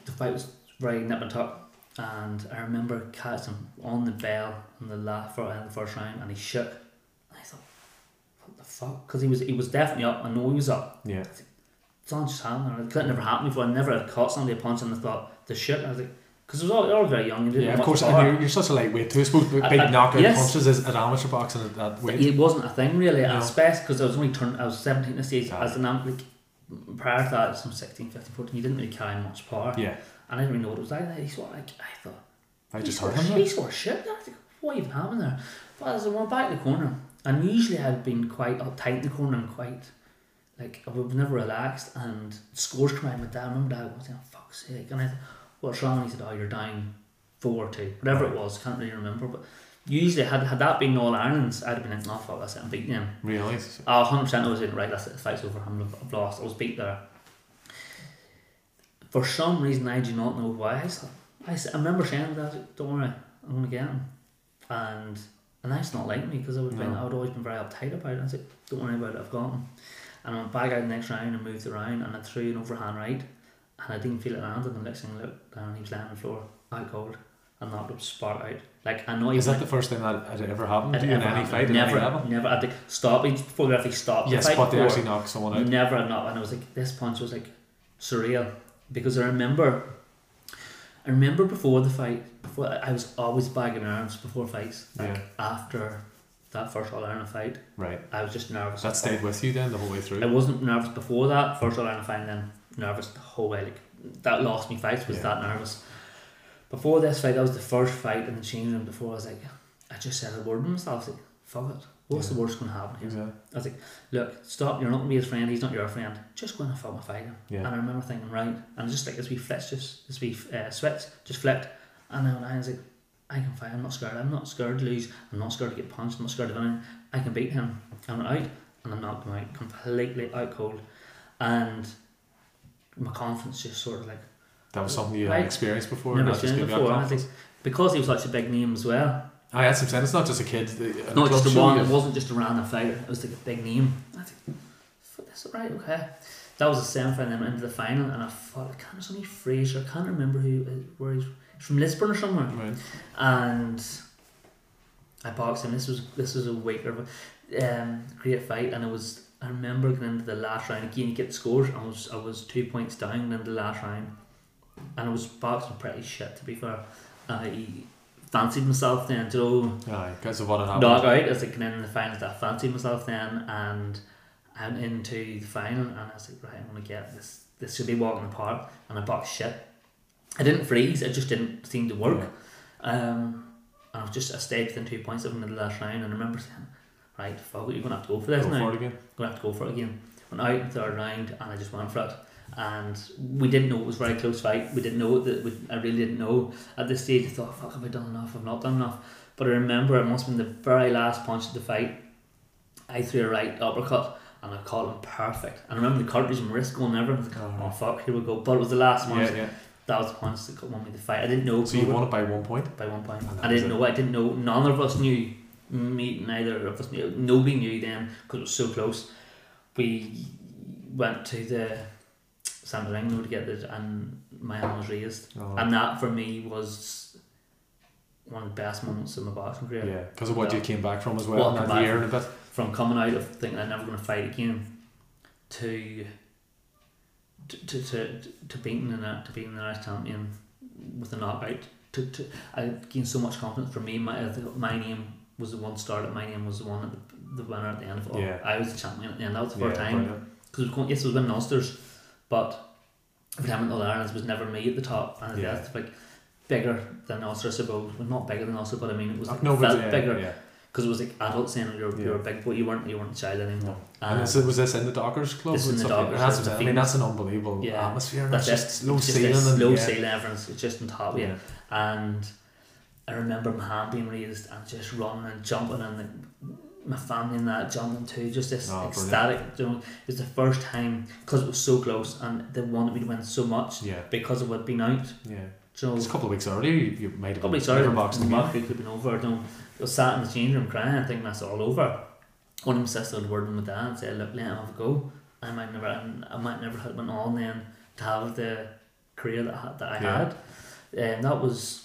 the fight was very nip and tuck and I remember catching on the bell on the last for the first round, and he shook. And I thought, what the fuck? Because he was he was definitely up. I know he was up. Yeah. Something just happened. It could never happened before. I never had caught somebody a punch, and I thought the shit. I was like. Because it was all, all very young. yeah, of course. And you're, you're such a lightweight too. I suppose big I, I, knockout yes. punches is at amateur boxing at that weight. It wasn't a thing really, no. especially because I was only turned. I was seventeen this age. Ah. As an like prior to that, some 16, 15, 14, you didn't really carry much power. Yeah. And I didn't really know what it was like. He sort of like I thought. I just heard him. He sort of shit. What even happened there? But as I went back in the corner, and usually I'd been quite uptight in the corner and quite like I was never relaxed. And scores come out. My dad, I remember dad was saying, oh, "Fuck's sake!" And I thought, "What's wrong?" And he said, "Oh, you're down four two, whatever it was. Can't really remember, but." Usually, had had that been all Ireland's, I'd have been like, "No, fuck, that's it. I'm beating him." Really? Oh, 100 percent. I was in right. That's it. The fight's over. I'm, I've lost. I was beat there. For some reason, I do not know why. I, said, I, I remember saying that. Don't worry, I'm gonna get him, and and that's not like me because I would no. been, I would always been very uptight about it. I said, don't worry about it. I've got him. And I went back out the next round and moved around and I threw an overhand right, and I didn't feel it land. And the next thing I looked down, he was laying on the floor, out cold and knocked up spark out. Like I know. Is that the first time that had ever happened to you in any happened. fight? Never, any never. At the stop, before they actually stopped. Yes, the but they actually knocked someone out. Never had knocked, and I was like, this punch was like surreal because I remember. I remember before the fight, before I was always bagging arms before fights. Like yeah. After that first All Ireland fight, right? I was just nervous. That stayed with you then the whole way through. I wasn't nervous before that first All Ireland fight, then nervous the whole way. Like that lost me fights was yeah. that nervous before this fight, that was the first fight in the change room. Before I was like, I just said a word to myself. I was like, fuck it. What's yeah. the worst going to happen here? I was like, look, stop. You're not going to be his friend. He's not your friend. Just go and fuck my fight him. Yeah. And I remember thinking, right. And just like as we flipped, just as we uh, switch, just flipped. And then I was like, I can fight. I'm not scared. I'm not scared to lose. I'm not scared to get punched. I'm not scared of anything. I can beat him. I went out and I'm knocked him out completely out cold. And my confidence just sort of like that was something you had experienced before. Never experienced before. I think because he was such a big name as well. I had some sense. It's not just a kid. Not just a one. It wasn't just a random fighter. It was like a big name. I think, that's right. Okay. That was the semi final, then into the final, and I thought, I can't. Somebody Fraser. I can't remember who where he's from Lisburn or somewhere. Right. And I boxed him. This was this was a week of um, great fight, and it was I remember getting into the last round again. You get scores. I was I was two points down in the last round, and I was boxing pretty shit to be fair. I fancied myself then, you know. Aye, because of what had happened. Knockout as I came in the finals, I fancied myself then, and I went into the final, and I was like, right, I'm gonna get this. This should be walking apart, and I boxed shit. I didn't freeze. It just didn't seem to work. Yeah. Um, and I was just I stayed within two points of him in the last round, and I remember saying, right, fuck it, you're gonna have to go for this go now. For it again. Gonna have to go for it again. Went out in the third round, and I just went for it. And we didn't know it was a very close fight. We didn't know that. We, I really didn't know at this stage. I thought, oh, fuck, have I done enough? I've not done enough. But I remember it must have been the very last punch of the fight. I threw a right uppercut and I caught him perfect. And I remember the cartridge and wrist going and everything. Like, oh uh-huh. fuck, here we go. But it was the last one. Yeah, yeah. That was the punch that won me the fight. I didn't know. So you won it by one point. By one point. I didn't know. I didn't know. None of us knew. Me, neither of us knew. Nobody knew then because it was so close. We went to the San Ring to get it, and my hand was raised, oh. and that for me was one of the best moments of my boxing career. Yeah, because of what you came back from as well. That year and a bit. From coming out of thinking I'm never going to fight again, to to to to, to beating the to beating the Irish champion with a knockout. To, to I gained so much confidence for me. My my name was the one started. My name was the one at the, the winner at the end of it. Yeah. I was the champion at the end. That was the first yeah, time because yes, it was winning Ulsters, but if it All the Ireland was never me at the top, and yeah. that's like bigger than Ulster, I suppose. Well, not bigger than Ulster, but I mean it was uh, like, no, felt yeah, bigger. Because it was like adults saying you're, you're a big boy. You weren't you weren't a child anymore. No. And, and this, was this in the Dockers Club? This in the Dockers. That's, I mean that's an unbelievable atmosphere. That's just low ceiling. low ceiling. Everyone's just on top. Yeah. And I remember my hand being raised and just running and jumping and the, my family and that jumping too. Just this oh, ecstatic. You know, it was the first time because it was so close and they wanted me to win so much. Yeah. Because it would been out. Yeah. So it's a couple of weeks earlier. You, you made a couple of weeks earlier. Boxed the market could have been over. I was sat in the changing room crying. I think that's all over. One of my sisters had word with my dad and said, "Look, let him have a go. I might never, I might never have went on then to have the career that I, that I yeah. had." And that was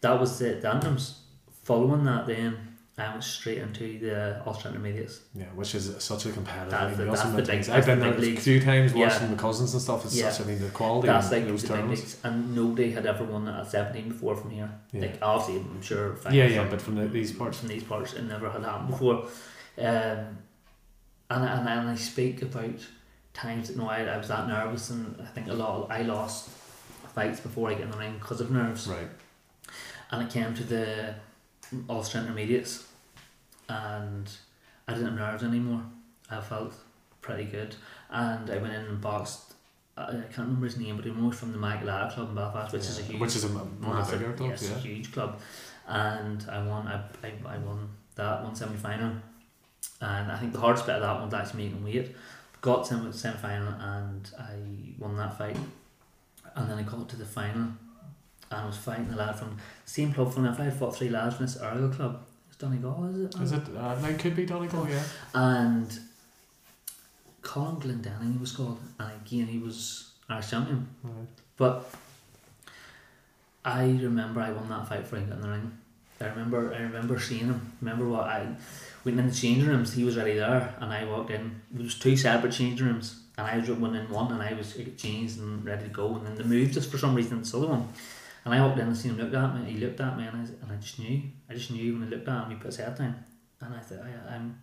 that was the, the anthems. Following that, then I went straight into the Ulster Intermediates. Yeah, which is such a competitive. That's the, that's the big, I've been there a few times watching yeah. my cousins and stuff. It's yeah. such. I mean, the quality. That's like those the big and nobody had ever won at seventeen before from here. Yeah. Like obviously, I'm sure. Yeah, yeah, but from the, these parts, from these parts, it never had happened before. Um, and and and I speak about times that no, I, I was that nervous, and I think a lot. Of, I lost fights before I get in the ring because of nerves. Right. And it came to the Ulster Intermediates and I didn't have nerves anymore. I felt pretty good, and I went in and boxed. I can't remember his name, but he was from the Mike Lara Club in Belfast, which yeah. is a huge, which is a the bigger clubs, yes, yeah, huge club, and I won. I, I, I won that one semi final, and I think the hardest bit of that one was actually making weight. Got to the semi final and I won that fight, and then I got to the final, and I was fighting the lad from the same club from if I fought three lads from this Ergo club Donegal, is it? Is it? Uh, no, it could be Donegal, yeah. And Colin Glendenning, he was called, and again he was Irish champion. Right. But I remember I won that fight for him in the ring. I remember I remember seeing him. Remember what I went in the changing rooms. He was already there, and I walked in. There was two separate changing rooms, and I was one in one, and I was changed and ready to go. And then the move just for some reason to the other one. And I walked in and seen him look at me. He looked at me, and I, and I just knew. I just knew when he looked at me, he put his head down, and I thought, I, I'm,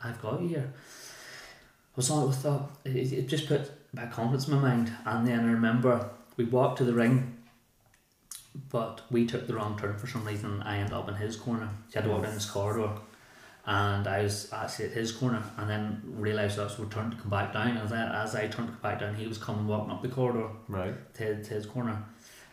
I've got you here. I was all with thought. It, it just put back confidence in my mind. And then I remember we walked to the ring, but we took the wrong turn for some reason. I ended up in his corner. He had to walk down this corridor, and I was actually at his corner, and then realised that I was turned to come back down. And as I, as I turned to come back down, he was coming walking up the corridor, right, to, to his corner.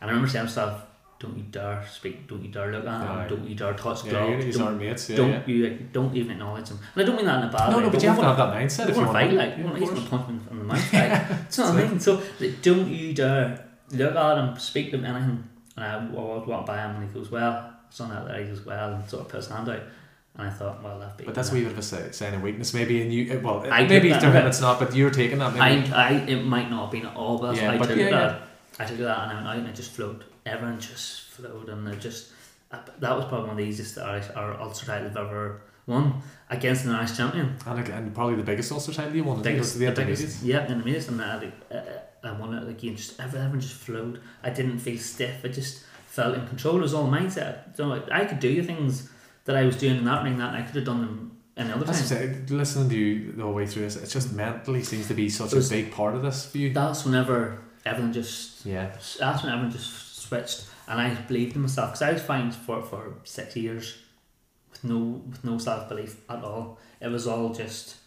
And I remember saying stuff, don't you dare speak, don't you dare look at him, don't you dare touch yeah, gloves. Don't, mates, yeah, don't yeah. you don't even acknowledge him. And I don't mean that in a bad no, way. No, but you have to have that mindset if you want to fight. Like, yeah, he's going to punch me in the mouth. Like, it's not I mean. So don't you dare look at him, speak to him, anything. And I, I walking by him and he goes, well, son out there, he goes, well, and sort of puts his hand out. And I thought, well, that But that's a wee bit of a sign of weakness, maybe. And you, eh, well, I maybe to him it's not, but you're taking that. Maybe. I, I, it might not have been at all, but yeah, I but took yeah, that. I took that and I went out and I just flowed everyone just flowed and they just that was probably one of the easiest that our, our Ulster title I've ever won against the Irish champion. And, and probably the biggest Ulster title you won. Biggest, the, the biggest, yeah, the intermediates, and I, uh, I won it again. Just everyone just flowed. I didn't feel stiff. I just felt in control. It was all mindset. So I could do the things that I was doing in that ring that I could have done them any other time. Say, listening to you the whole way through this, it just mentally seems to be such was, a big part of this for you. That's whenever everything just yeah. That's when everything just switched, and I believed in myself because I was fine for for six years with no with no self belief at all. It was all just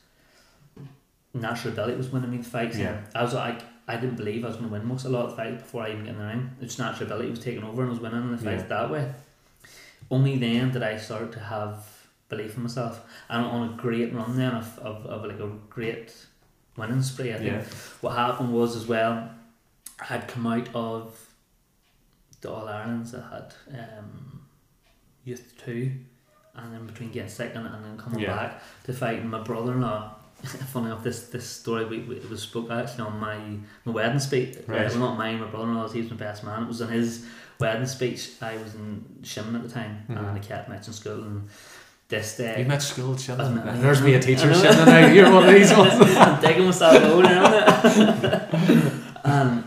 natural ability was winning me the fights. Yeah. I was like I didn't believe I was going to win most a lot of the fights before I even get in the ring. It's natural ability was taking over and I was winning the fights yeah. that way. Only then did I start to have belief in myself. And on a great run then of, of, of like a great winning spree. I think yeah. what happened was as well, had come out of the All Irelands. I had um, youth two, and then between getting second and then coming yeah. back to fight my brother in law. Funny enough, this this story we, we, it was spoke actually on my my wedding speech. Right. It was not mine. My brother in law. He was my best man. It was on his wedding speech. I was in Shimna at the time, mm-hmm. and I kept mentioning school and this day. You met school Shimna. There's me a teacher Shimna now. You're one of these ones. I'm digging myself over it. and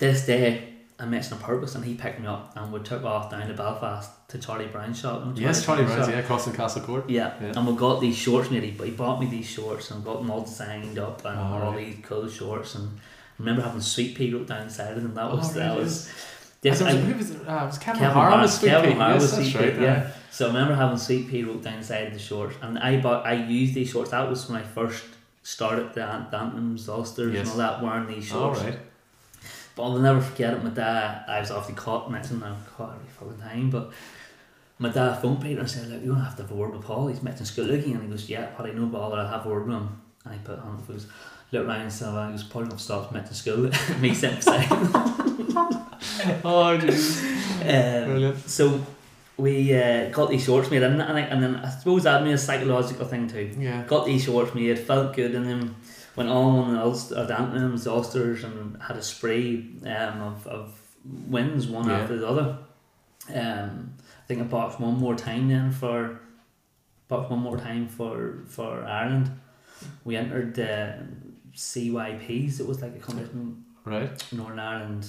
this day I met on purpose and he picked me up and we took off down to Belfast to Charlie Brown's shop. Charlie yes, Charlie Brown's, yeah, crossing Castle Court. Yeah. yeah. and we got these shorts made. He, he bought me these shorts and got them all designed up and oh, all right. these cool shorts. And I remember having Sweet Pea wrote down inside of them. That was, oh, that was. Yes, I, who was? Uh, was Kevin, Kevin was Sweet Kevin Pea. Yes, Sweet right, Pea, yeah. yeah. So I remember having Sweet Pea wrote down inside of the shorts, and I bought, I used these shorts. That was when I first started the Anthems, Ulsters, yes. and all that, wearing these shorts. All right. But I'll never forget it. My dad, I was obviously caught mixing them caught every fucking time, but my dad phoned Peter and said, Look, you're gonna have to have a word with Paul, he's mixing school looking. And he goes, Yeah, Paddy, no bother, I'll have a word with him. And I put on the food, looked around and said, well, he was probably gonna stop mixing school. Me sitting beside Oh, jeez. Um, Brilliant. So we uh, got these shorts made, and, and, and then I suppose that made a psychological thing too. Yeah. Got these shorts made, felt good and them went on the Ulster, the Anthems, the Ulsters, and had a spree um, of, of wins one yeah. after the other. Um, I think I boxed one more time then for boxed one more time for for Ireland. We entered the CYPs. It was like a competition. Right. Northern Ireland,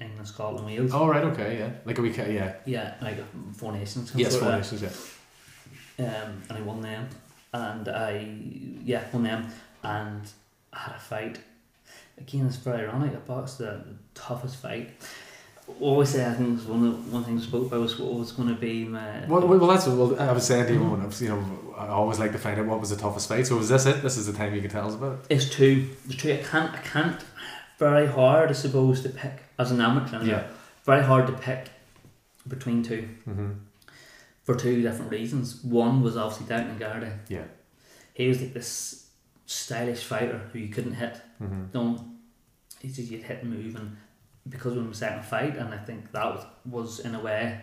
England, Scotland, Wales. Oh right, okay, yeah, like a week, yeah. Yeah, like Four Nations. Yes, Four Nations, yeah. Um, and I won them, and I yeah won them, and I had a fight. Again, it's very ironic. I boxed the toughest fight. Always say I think was one of the, one thing spoke about was what was going to be my. Well, well, that's what well, I was saying to you when I was, you know, I always like to find out what was the toughest fight. So was this it? This is the time you can tell us about it. It's two. The two. I can't. I can't. Very hard, I suppose, to pick as an amateur. Yeah. Very hard to pick between 2 mm-hmm. For two different reasons. One was obviously Declan Geraghty. Yeah. He was like this stylish fighter who you couldn't hit. Mm-hmm. Don't he just you'd hit and move and because of the second fight and I think that was, was in a way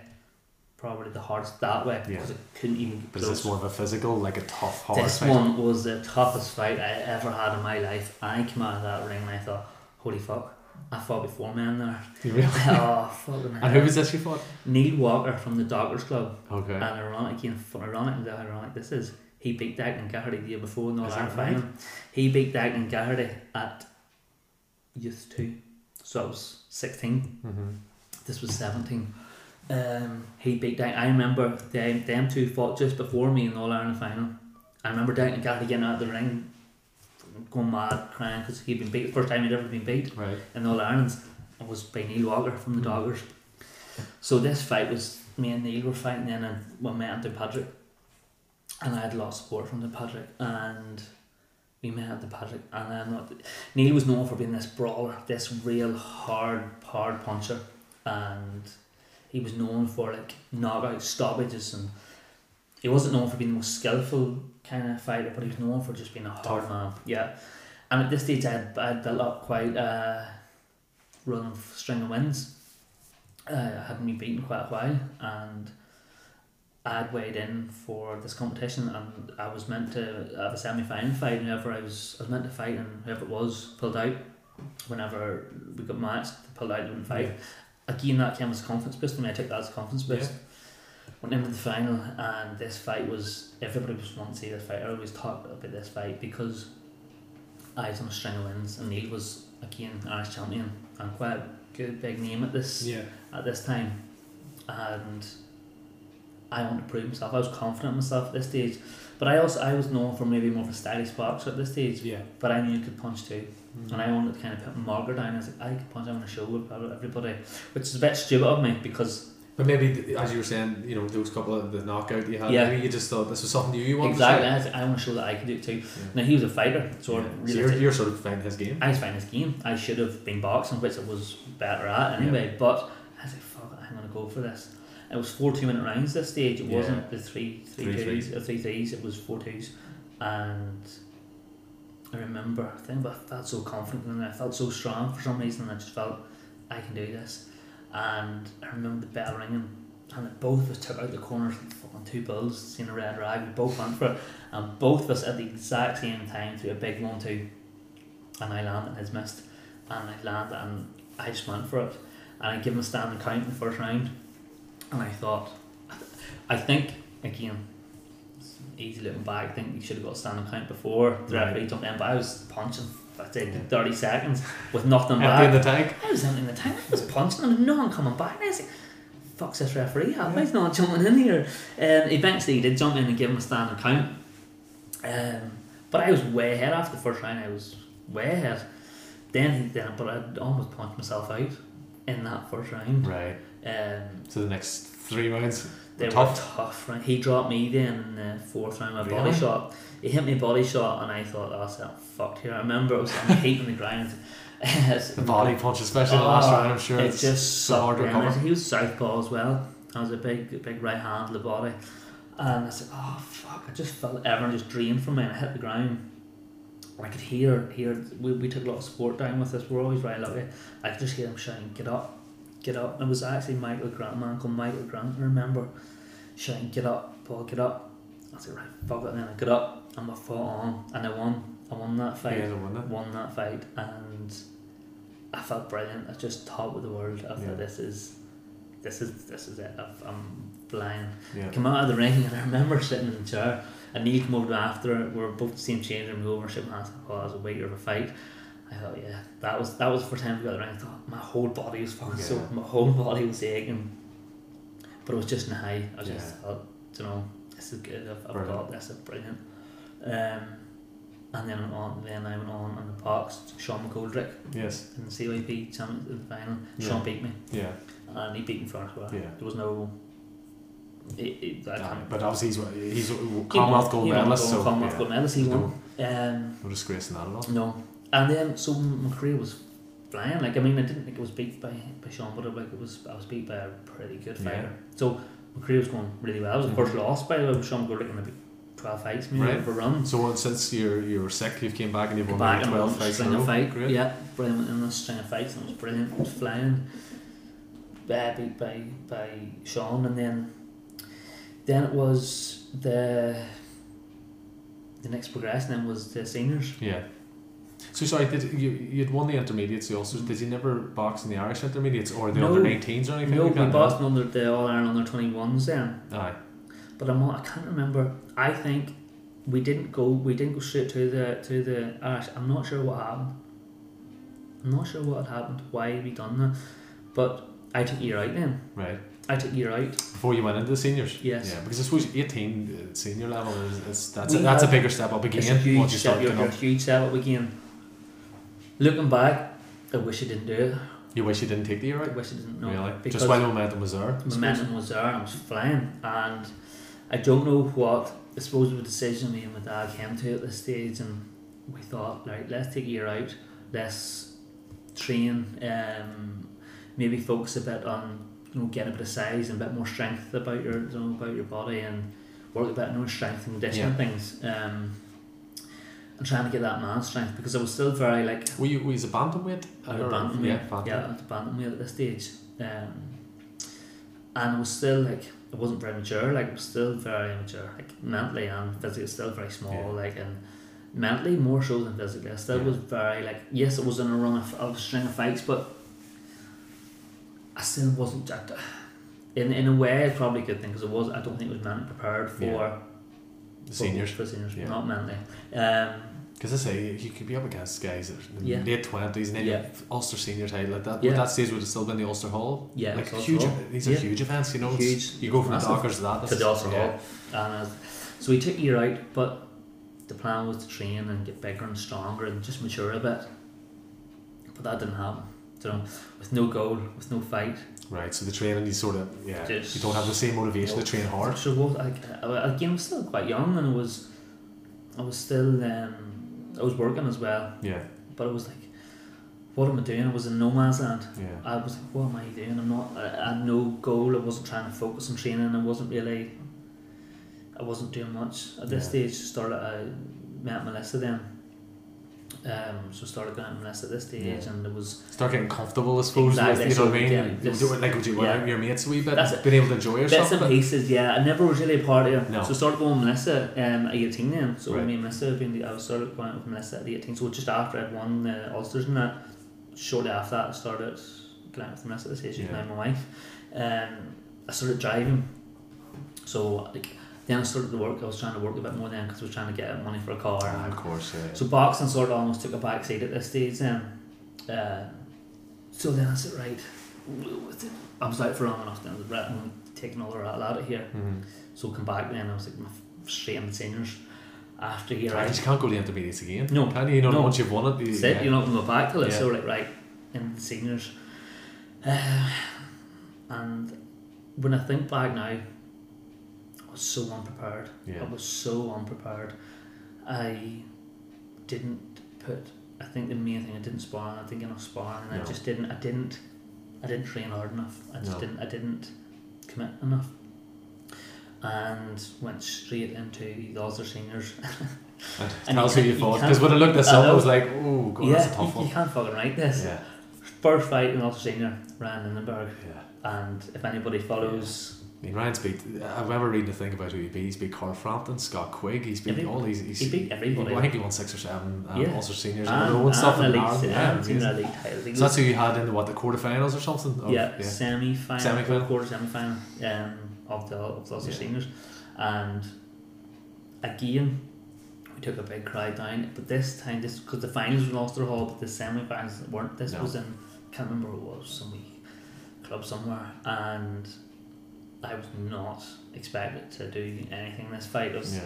probably the hardest that way because yeah. it couldn't even. Was this more of a physical, like a tough hard This fight? one was the toughest fight I ever had in my life. I came out of that ring and I thought, holy fuck. I fought before men there. Really? oh, fucking And who was this you fought? Neil Walker from the Dockers Club. Okay. And ironic, you know, ironic ironic this is he beat Declan Geraghty the year before in the All-Ireland final. He beat Declan Geraghty at youth two, so I was 16 mm-hmm. This was seventeen. Um, he beat Declan. I remember them them two fought just before me in the All Ireland final. I remember Declan Geraghty getting out of the ring, going mad, crying because he'd been beat. First time he'd ever been beat right. in the All Irelands. It was by Neil Walker from the mm-hmm. Dockers. So this fight was me and Neil were fighting then, and we met Downpatrick and I had a lot of support from the Patrick and we met at the Patrick and I'm not Neil was known for being this brawler, this real hard hard puncher and he was known for like knockout stoppages and he wasn't known for being the most skillful kind of fighter but he was known for just being a hard Tough. man yeah and at this stage I had, I had built up quite a run of string of wins uh, I had me beaten quite a while and I'd weighed in for this competition and I was meant to have a semi final fight whenever I was I was meant to fight and whoever it was pulled out whenever we got matched pulled out and fight. Yeah. Again that came as a confidence boost and I took that as a confidence boost. Yeah. went into the final, and this fight was everybody was wanting to see this fight. I always talked about this fight because I was on a string of wins, and Neil was again Irish champion and quite a good big name at this yeah. at this time, and I wanted to prove myself. I was confident in myself at this stage, but I also I was known for maybe more of a stylish boxer at this stage. Yeah. But I knew I could punch too, mm. and I wanted to kind of put Margaret down. I was like, I could punch. I want to show everybody, which is a bit stupid of me because but maybe, as you were saying, you know, those couple of the knockout you had, yeah. maybe you just thought this was something new you wanted exactly. to Exactly. I, want to show that I can do it too. Yeah. Now, he was a fighter, so, yeah. really so you're, you're, sort of finding his game. I was finding his game. I should have been boxing, which I was better at anyway, yeah. but I was like, fuck I'm going to go for this. It was four two minute rounds this stage. It wasn't the three, three, three twos, or uh, three threes, it was four twos. And I remember, I think I felt so confident and I felt so strong for some reason. I just felt, I can do this. And I remember the bell ringing and both of us took out the corners fucking two bulls, seeing a red rag, we both went for it, and both of us at the exact same time threw a big one too, and I landed and his missed, and I landed and I just went for it, and I give him a standing count in the first round, and I thought, I think again, easy looking back, I think we should have got a standing count before the right. referee jumped in, but I was punching. I did 30 seconds with nothing back. Empty in the tank? I was empty in the tank. I was punching and no one coming back. And I was like, fuck's this referee up? He's not jumping in here. Um, eventually, he did jump in and give him a standing count. Um, but I was way ahead after the first round. I was way ahead. Then he then, but I almost punched myself out in that first round. Right. Um, so the next three rounds. They tough. were tough. Right? He dropped me then in the fourth round. My really? body shot. He hit me body shot, and I thought, oh, that's fucked here. I remember it was on the on the ground the body punch, especially oh, the last round, I'm sure it's, it's just so hard to recover. He was southpaw as well. I was a big, big right hand to the body, and I said, "Oh fuck!" I just felt everyone just drained from me, and I hit the ground. I could hear, hear. We, we took a lot of support down with us. We're always very lucky. I could just hear him shouting, "Get up, get up!" And it was actually Michael Grant, man called Michael Grant. I remember shouting, "Get up, Paul, get up!" I said, "Right, fuck it." And then I got up and I fought on, and I won. I won that fight. Yeah, won that. Won that fight, and I felt brilliant. I just top of the world. I thought this is, this is this is it. i am flying. Yeah. Come out of the ring and I remember sitting in the chair. And Neil came over after. We were both the same change room. We over shaking hands. Oh, I was a wait of a fight. Thought, yeah, that was that was the first time we got the ring. I thought my whole body was fucking yeah. so my whole body was aching. But it was just in a high. I just yeah. thought, you know, this is good. I've, I've got this. It's brilliant. Um, and then on then I went on and the Parks Sean McGoldrick yes in the CYP champions in the final yeah. Sean beat me yeah and he beat me first well yeah there was no it, it, but obviously he's he's Commonwealth gold medalist so Commonwealth yeah. gold medalist he won um, no disgrace in that at all no and then so my career was flying like I mean I didn't think it was beat by by Sean but like it was I was beat by a pretty good fighter yeah. so my career was going really well I was mm-hmm. of course lost by the way with Sean McGoldrick in the 12 fights maybe right. run. So since you're you were sick, you've came back and you've won back 12 fights string in a row. Fight. Great. Yeah, brilliant in a string of fights and it was brilliant. It was flying. Uh, beat by by Sean and then then it was the the next progression then was the seniors. Yeah. So sorry, did you you'd won the intermediates? You also did you never box in the Irish intermediates or the no, under 19s or anything? No, like we boxed under the All Ireland under 21s then. Aye but I'm not, I can't remember. I think we didn't go we didn't go straight to the to the Irish. I'm not sure what happened. I'm not sure what had happened. Why we done that? But I took year out then. Right. I took year out before you went into the seniors. Yes. Yeah, because I suppose eighteen uh, senior level is, is that's a, that's a bigger step up again. It's a huge step. You're, you're a huge step up again. Looking back, I wish I didn't do it. You wish you didn't take the year out. I wish I didn't. No, really? Just while the momentum was there. Momentum was there. I was flying and I don't know what I suppose the decision me and my dad came to at this stage, and we thought, right, let's take a year out, let's train, um, maybe focus a bit on you know getting a bit of size and a bit more strength about your you know, about your body and work a bit more strength and conditioning yeah. things. Um, and trying to get that man strength because I was still very like. Were you was a bantamweight? bantamweight. Yeah, bantamweight. yeah, bantamweight at this stage, um, and I was still like it wasn't very mature. Like it was still very immature, like mentally and physically, still very small. Yeah. Like and mentally more so than physically. I still yeah. was very like yes, it was in a run of, of a string of fights, but I still wasn't. I, in in a way, it's probably a good thing because it was. I don't think it was mentally prepared for Yeah. the seniors. For, seniors, Yeah. not mentally. Um, Because I say you could be up against guys that in Yeah. late twenties and then Yeah. Ulster senior title like that. Yeah. At that stage would have still been the Ulster Hall. Yeah, like huge. Hall. These are Yeah. huge events. You know, Huge. You go from Massive. the Dockers to that. to the Ulster yeah. Hall. And uh, so we took a year out, but the plan was to train and get bigger and stronger and just mature a bit. But that didn't happen. You know, with no goal, with no fight. Right. So the training, you sort of yeah, Just- you don't have the same motivation to train hard. So what? Like, I- again, I was still quite young, and I was, I was still, um, I was working as well. Yeah. But it was like, what am I doing? I was in no man's land. Yeah. I was like, what am I doing? I'm not. I, had no goal. I wasn't trying to focus on training. I wasn't really. I wasn't doing much at this Yeah. stage. Started. I met Melissa then. Um, so started going to Melissa at this stage, Yeah. and it was Start getting comfortable, I suppose. Exactly, With, you know what I mean? yeah, You just- do it like would you went yeah. out with your mates a wee bit, That's it. being able to enjoy yourself. bits and pieces. Yeah, I never was really a partier. No. So started going with Melissa um, at eighteen then. So Right. me and Melissa have been. I was started going out with Melissa at eighteen. So just after I'd won the Ulsters and that, shortly after that, I started going with Melissa at this age. She's Yeah. now my wife. Um, I started driving. So like then I started to work. I was trying to work a bit more then because I was trying to get money for a car. Ah, of course, yeah. So boxing sort of almost took a back seat at this stage then. Uh, so then I said, right, I was out for long enough then, I was right, I'm taking all the rattle out of here. Mhm. So come back then, I was like, "I'm straight in the seniors after here. Right, you just can't go to the intermediates again. No. Can you? You know, No. once you've won it, you, That's it, yeah. you're not going to go back to it. Yeah. So like, right, in the seniors. Uh, and when I think back now, was so unprepared. Yeah. I was so unprepared. I didn't put. I think the main thing I didn't spar. I didn't get enough sparring. and No. I just didn't. I didn't. I didn't train hard enough. I just No. didn't. I didn't commit enough. And went straight into the Ulster seniors. And tell us who you fought. Because when I looked this I up, I was like, oh, God, that's a tough you, one. you can't fucking write this. Yeah, First fight in Ulster senior, Ryan Lindenberg. yeah. And if anybody follows, I mean, Ryan's beat. I remember reading a thing about who he beat. He's beat Carl Frampton, Scott Quigg. He's beat all these. He's, he beat everybody. I think he won six or seven um, Yeah. Ulster seniors and, and, and, stuff. and elite, Ireland. yeah, Yeah, and senior amazing. elite title. So that's who you had in the what the quarterfinals or something. Of- yeah, yeah. semi final, Semi-final. quarter semi final um, of the of the Ulster Yeah. seniors, and again we took a big cry down. But this time, this because the finals was in Ulster Hall, but the semi finals weren't. This No. was in can't remember what it was some wee club somewhere, and I was not expected to do anything in this fight. Was, Yeah.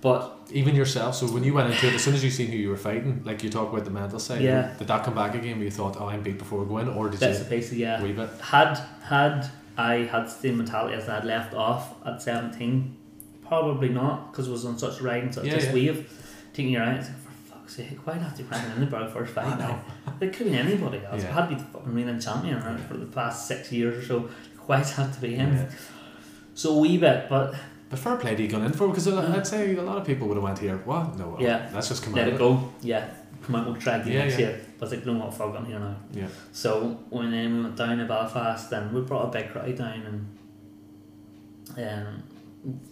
But Even yourself. So when you went into it, as soon as you seen who you were fighting, like you talk about the mental side. Yeah. Did that come back again? Where you thought, oh, I'm beat before we go in, or did that's you the pace. Yeah, wee bit? had had I had the same mentality as I had left off at seventeen, probably not because it was on such a ride and such Yeah, this yeah. wave. Taking your eyes, like, for fuck's sake, why not do Brandon Lindenberg first I fight know. now? It could be anybody else. Yeah. It had to be the fucking reigning champion right, for the past six years or so. Why it had to be him? Yeah. So a wee bit, but But fair play to you gone in for because I'd say a lot of people would have went here. What? No. Yeah. Let's just come let out. it go. Yeah, come out, we'll try again Yeah, next yeah. year. Was like, no, what fuck, I'm here now. Yeah. So when then we went down to Belfast, then we brought a big crowd down and um,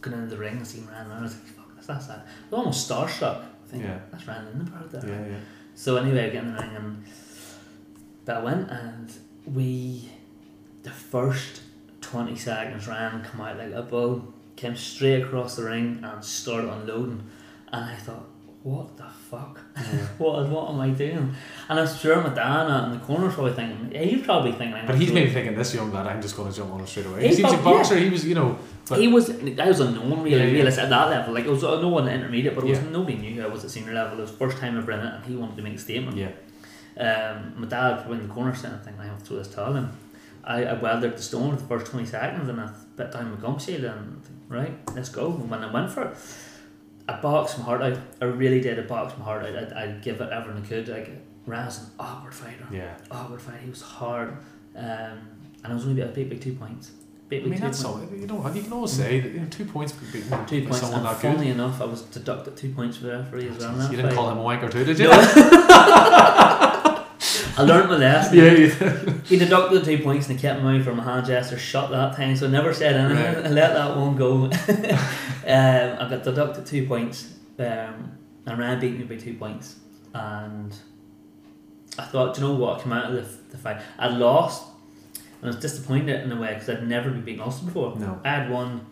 going into the ring and seeing Ryan, and I was like, fuck, that's that's that. I was almost starstruck. I think Yeah. that's Ryan Lindenberg there. Yeah, yeah. So anyway, I get in the ring and that went and we, the first twenty seconds, ran, come out like a bull, came straight across the ring and started unloading, and I thought, what the fuck? what what am I doing? And I'm sure my dad in the corner probably thinking, yeah, he's probably thinking. I'm But he's maybe thinking this young lad, I'm just going to jump on him straight away. He's He was a prob- yeah. boxer. He was, you know. He was I was unknown really, Yeah, yeah. realist at that level. Like it was uh, no one intermediate, but it was nobody knew I was at senior level. It was first time I've in it, and he wanted to make a statement. yeah, Um, my dad probably in the corner "Thing I think, I have to throw this towel in." I, I weathered the stone for the first twenty seconds, and I bit down my gum shield, and right, let's go. And when I went for it, I boxed my heart out. I really did. I boxed my heart out. I'd, I'd give it everything I could. Like Raz, an awkward fighter. yeah. Awkward fight. He was hard, um, and I was only a big, big two points. Big, I mean, two that's points. so. You know, you can always say that you know, two points could be Two points. someone And that good. funnily enough, I was deducted two points for the referee as well. You didn't fight. call him a wanker too, did you? I learned my lesson. yeah, you He deducted the two points and he kept me out for my hand gesture shot that time, so I never said anything. Right. I let that one go. um, I got deducted two points, um, and Ryan beat me by two points. And I thought, do you know what? I came out of the, the fight. I lost. And I was disappointed in a way because I'd never been beaten Ulster before. No. I had won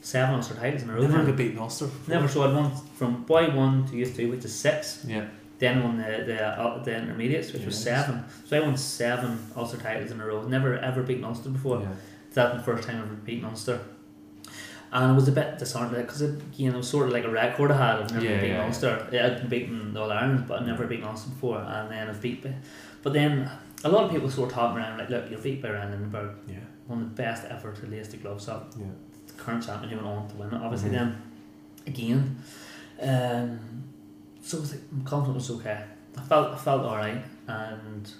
seven Ulster titles in a row. Never get beaten Ulster. before. Never. So I'd won from boy one to youth two, which is six. Yeah. Then won the the, uh, the intermediates, which was seven. So I won seven Ulster titles in a row. Never ever beaten Ulster before. Yeah. That's the first time I've ever beaten Ulster. And I was a bit disheartened because it, you know, it was sort of like a record I had. I've never Yeah, beaten yeah, Ulster. Yeah, I'd beaten the All Ireland, but I'd never beaten Ulster before. And then I've beat, but then a lot of people sort of talking around like, look, you're beat by Ryan Lindenberg, Yeah. one of the best ever to lace the gloves up. Yeah. The current champion who went on to win it, obviously. Mhm. Then again, um, so I was like, my confidence was okay. I felt I felt all right and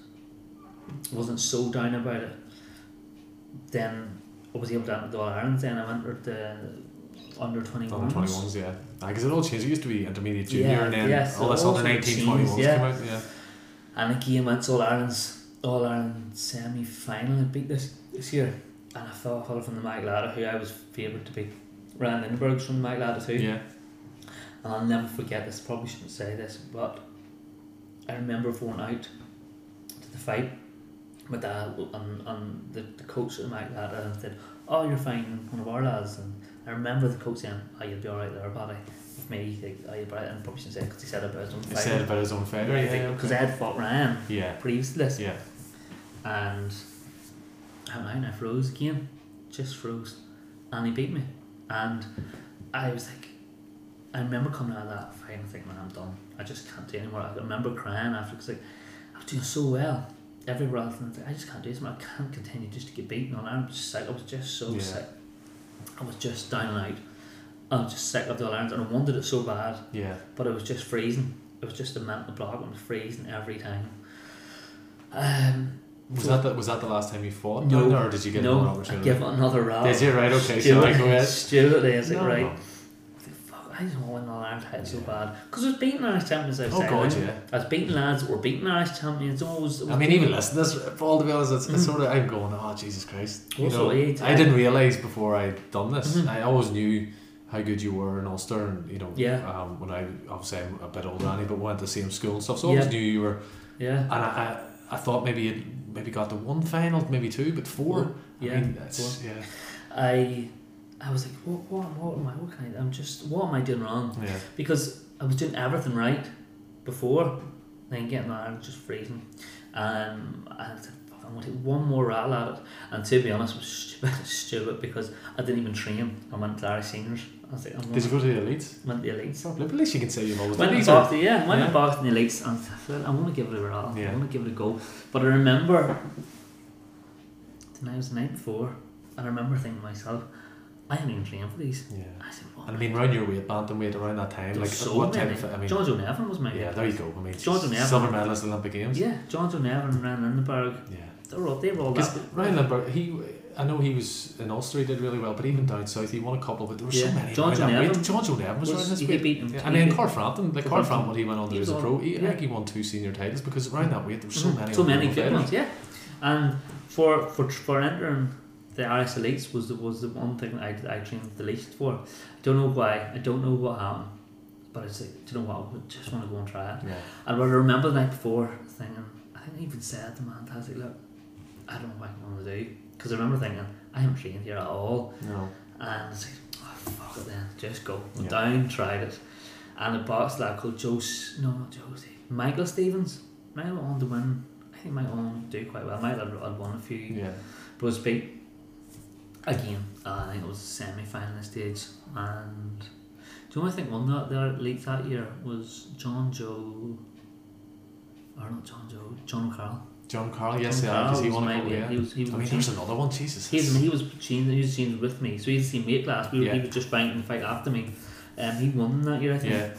wasn't so down about it. Then I was able to enter the All Ireland. Then I entered the under twenty Under ones. 21s, yeah. Because it all changed. It used to be intermediate junior Yeah, and then yes, all this all under 19, 21s changed, yeah. came out. Yeah. And again went to All Ireland's All Ireland semi final and beat this this year. And I fell fell from the Immaculata who I was favoured to beat. Ryan Lindberg's from the Immaculata too. Yeah. And I'll never forget this, probably shouldn't say this, but I remember going out to the fight. My dad uh, and, and the, the coach at the Immaculata and uh, said, Oh, you're fine, one of our lads. And I remember the coach saying, Oh, you'll be alright there, buddy. With me, like, oh, you'll be alright. And probably shouldn't say it because he said about his own He fight. said about his own failure. Yeah. Uh, because okay. I had fought Ryan Yeah. previous to this. Yeah. And I went out and I froze again. Just froze. And he beat me. And I was like, I remember coming out of that fight and thinking, man, I'm done. I just can't do anymore. I remember crying after because like, I was doing so well everywhere else. And I was like, I just can't do this, man. I can't continue just to get beaten on. I'm just sick. I was just so Yeah. sick. I was just down and out. I was just sick of the All-Ireland and I wanted it so bad Yeah. but it was just freezing. It was just a mental block. It was freezing every time. Um, Was that the, was that the last time you fought? No. or did you get another no, I give it another round. Did you? Right, okay, so I go ahead. Stuart is like, No, right. no. I was like, fuck, I want to win the Irish title so bad. Because I was beating Irish champions outside. Oh, God, I yeah. I was beating lads that were beating Irish champions. Always, I mean, even listen this, Paul, to be honest, it's, it's Mhm. sort of, I'm going, oh, Jesus Christ. You Also, know, I didn't realise before I'd done this. Mhm. I always knew how good you were in Ulster, and, you know, Yeah. um, when I, obviously, I'm a bit older than you, but we went to the same school and stuff, so I always Yeah. knew you were, Yeah. and I, I, I thought maybe you'd maybe got to one final, maybe two, but four. Four. I Yeah, mean, it's, yeah. I, I was like, what, what, what am I? What can I? I'm just, what am I doing wrong? Yeah. because I was doing everything right before, then getting I was just freezing. Um, and I said, "Fuck, I'm going to take one more rattle at it. And to be honest, it was stupid, stupid because I didn't even train. I went to Irish seniors. I was like, I'm Did you go to the elites? went to the elites. But at least you can say you've always Went done to these. box, yeah, went Yeah. to box in the elites and I thought, I want to give it a rattle. Yeah. I want to give it a go. But I remember the night was the night before, and I remember thinking to myself, I haven't even trained for these. Yeah. I said, what? And I mean, around your weight, bantam weight, around that time, like so what many. of, I mean, John Joe Nevin was my yeah, there you go. I mean, John O'Neill. silver medalist Olympic Games. Yeah, John Joe Nevin and Ryan Lindberg. Yeah. They were all, they were all that. Ryan Lindberg, he, I know he was in Ulster, he did really well, but even down south, he won a couple, but there were so many. John O'Neill. John O'Neill was, was- around this he weight. beat him. Yeah. He And then Carl Frampton, like Carl Carl Frampton. Frampton, he went on there as a pro, he, I think he won two senior titles because around that weight there were so Mhm. many. so many good ones, yeah. And for for for entering the Irish elites was the, was the one thing that I I trained the least for. I don't know why. I don't know what happened, but it's like, do you know what? I just want to go and try it. Yeah. And what I remember the night before thinking, I think I even said to man, I was like, look, I don't know what I'm going to do because I remember thinking I haven't trained here at all. No. And it's like, oh, fuck it then, just go. Went Yeah. down, tried it. And a box lad called Joe, no, not Joe, Michael Stevens. Might have won to win. I think on do quite well. Might have had won a few. Yeah. But was beat again. Uh, I think it was semi final stage. And the only thing won that there late that year was John Joe, or not John Joe, Jono Carroll. John Carl, yes, John yeah, because he was won a couple, yeah. He was, he was I mean, there's another one, Jesus. He's, he was he was with me, so he's the same weight class. We were, he was just banking the fight after me. Um, he won that year, I think. Yeah.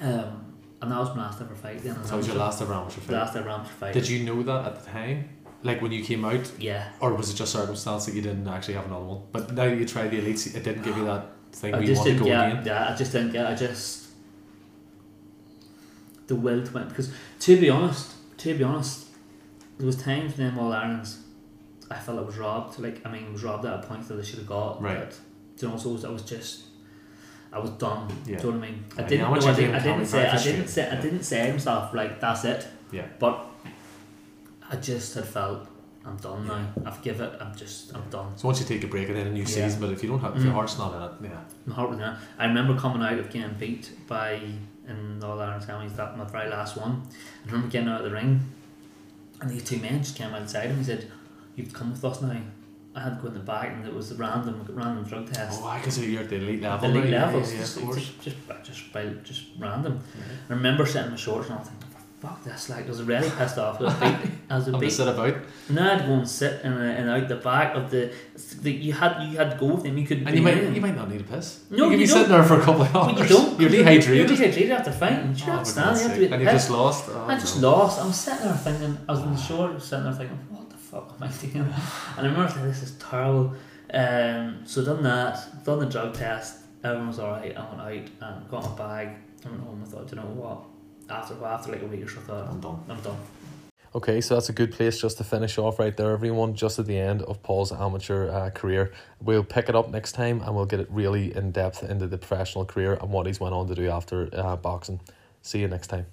Um, and that was my last ever fight. Then it was your last ever amateur fight. last ever amateur fight. Did you know that at the time? Like when you came out, Yeah. or was it just circumstance that you didn't actually have another one? But now you tried the elites, it didn't give you that thing I you just want to didn't go get. again. Yeah, I just didn't get. I just the will to win because to be honest, to be honest, there was times in them All Irelands I felt I was robbed. Like I mean, I was robbed at a point that I should have got. Right. But, you know, so I was just. I was done. Yeah. Do you know what I mean? I didn't. I I didn't, I didn't say. I didn't say. I didn't say to myself like that's it. Yeah. But I just had felt I'm done now. I've give it. I'm just. I'm done. So once you take a break and then a new yeah. season, but if you don't have, if your mm. heart's not in it, yeah. My heart was in it. I remember coming out of getting beat by in All Ireland semis that my very last one. I remember getting out of the ring, and these two men just came outside and he said, "You've come with us now." I had to go in the back and it was a random random drug test. Oh, why? Because you're at the elite level. The elite right? levels, yeah, yeah, just, just, just, just, just, just random. Yeah. I remember sitting in my shorts and I was thinking, fuck this, like, I was really pissed off. I was beat. I was beat. sit about? No, I had to go and sit in, and out the back of the, the. You had you had to go with them. You couldn't. And you might you might not need a piss. No, you could be sitting there for a couple of hours. you don't. You're dehydrated. You're dehydrated after fighting. You oh, not stand. You have to be and you just lost. Oh, I just no. lost. I'm sitting there thinking. I was in the short, sitting there thinking, what the fuck am I doing? And I remember thinking, this is terrible. Um, so done that. Done the drug test. Everyone was alright. I went out and got my bag. I went home. I thought, you know what? After after like a week or so, I thought I'm done. I'm done. Okay, so that's a good place just to finish off right there, everyone. Just at the end of Paul's amateur uh, career, we'll pick it up next time and we'll get it really in depth into the professional career and what he's went on to do after uh, boxing. See you next time.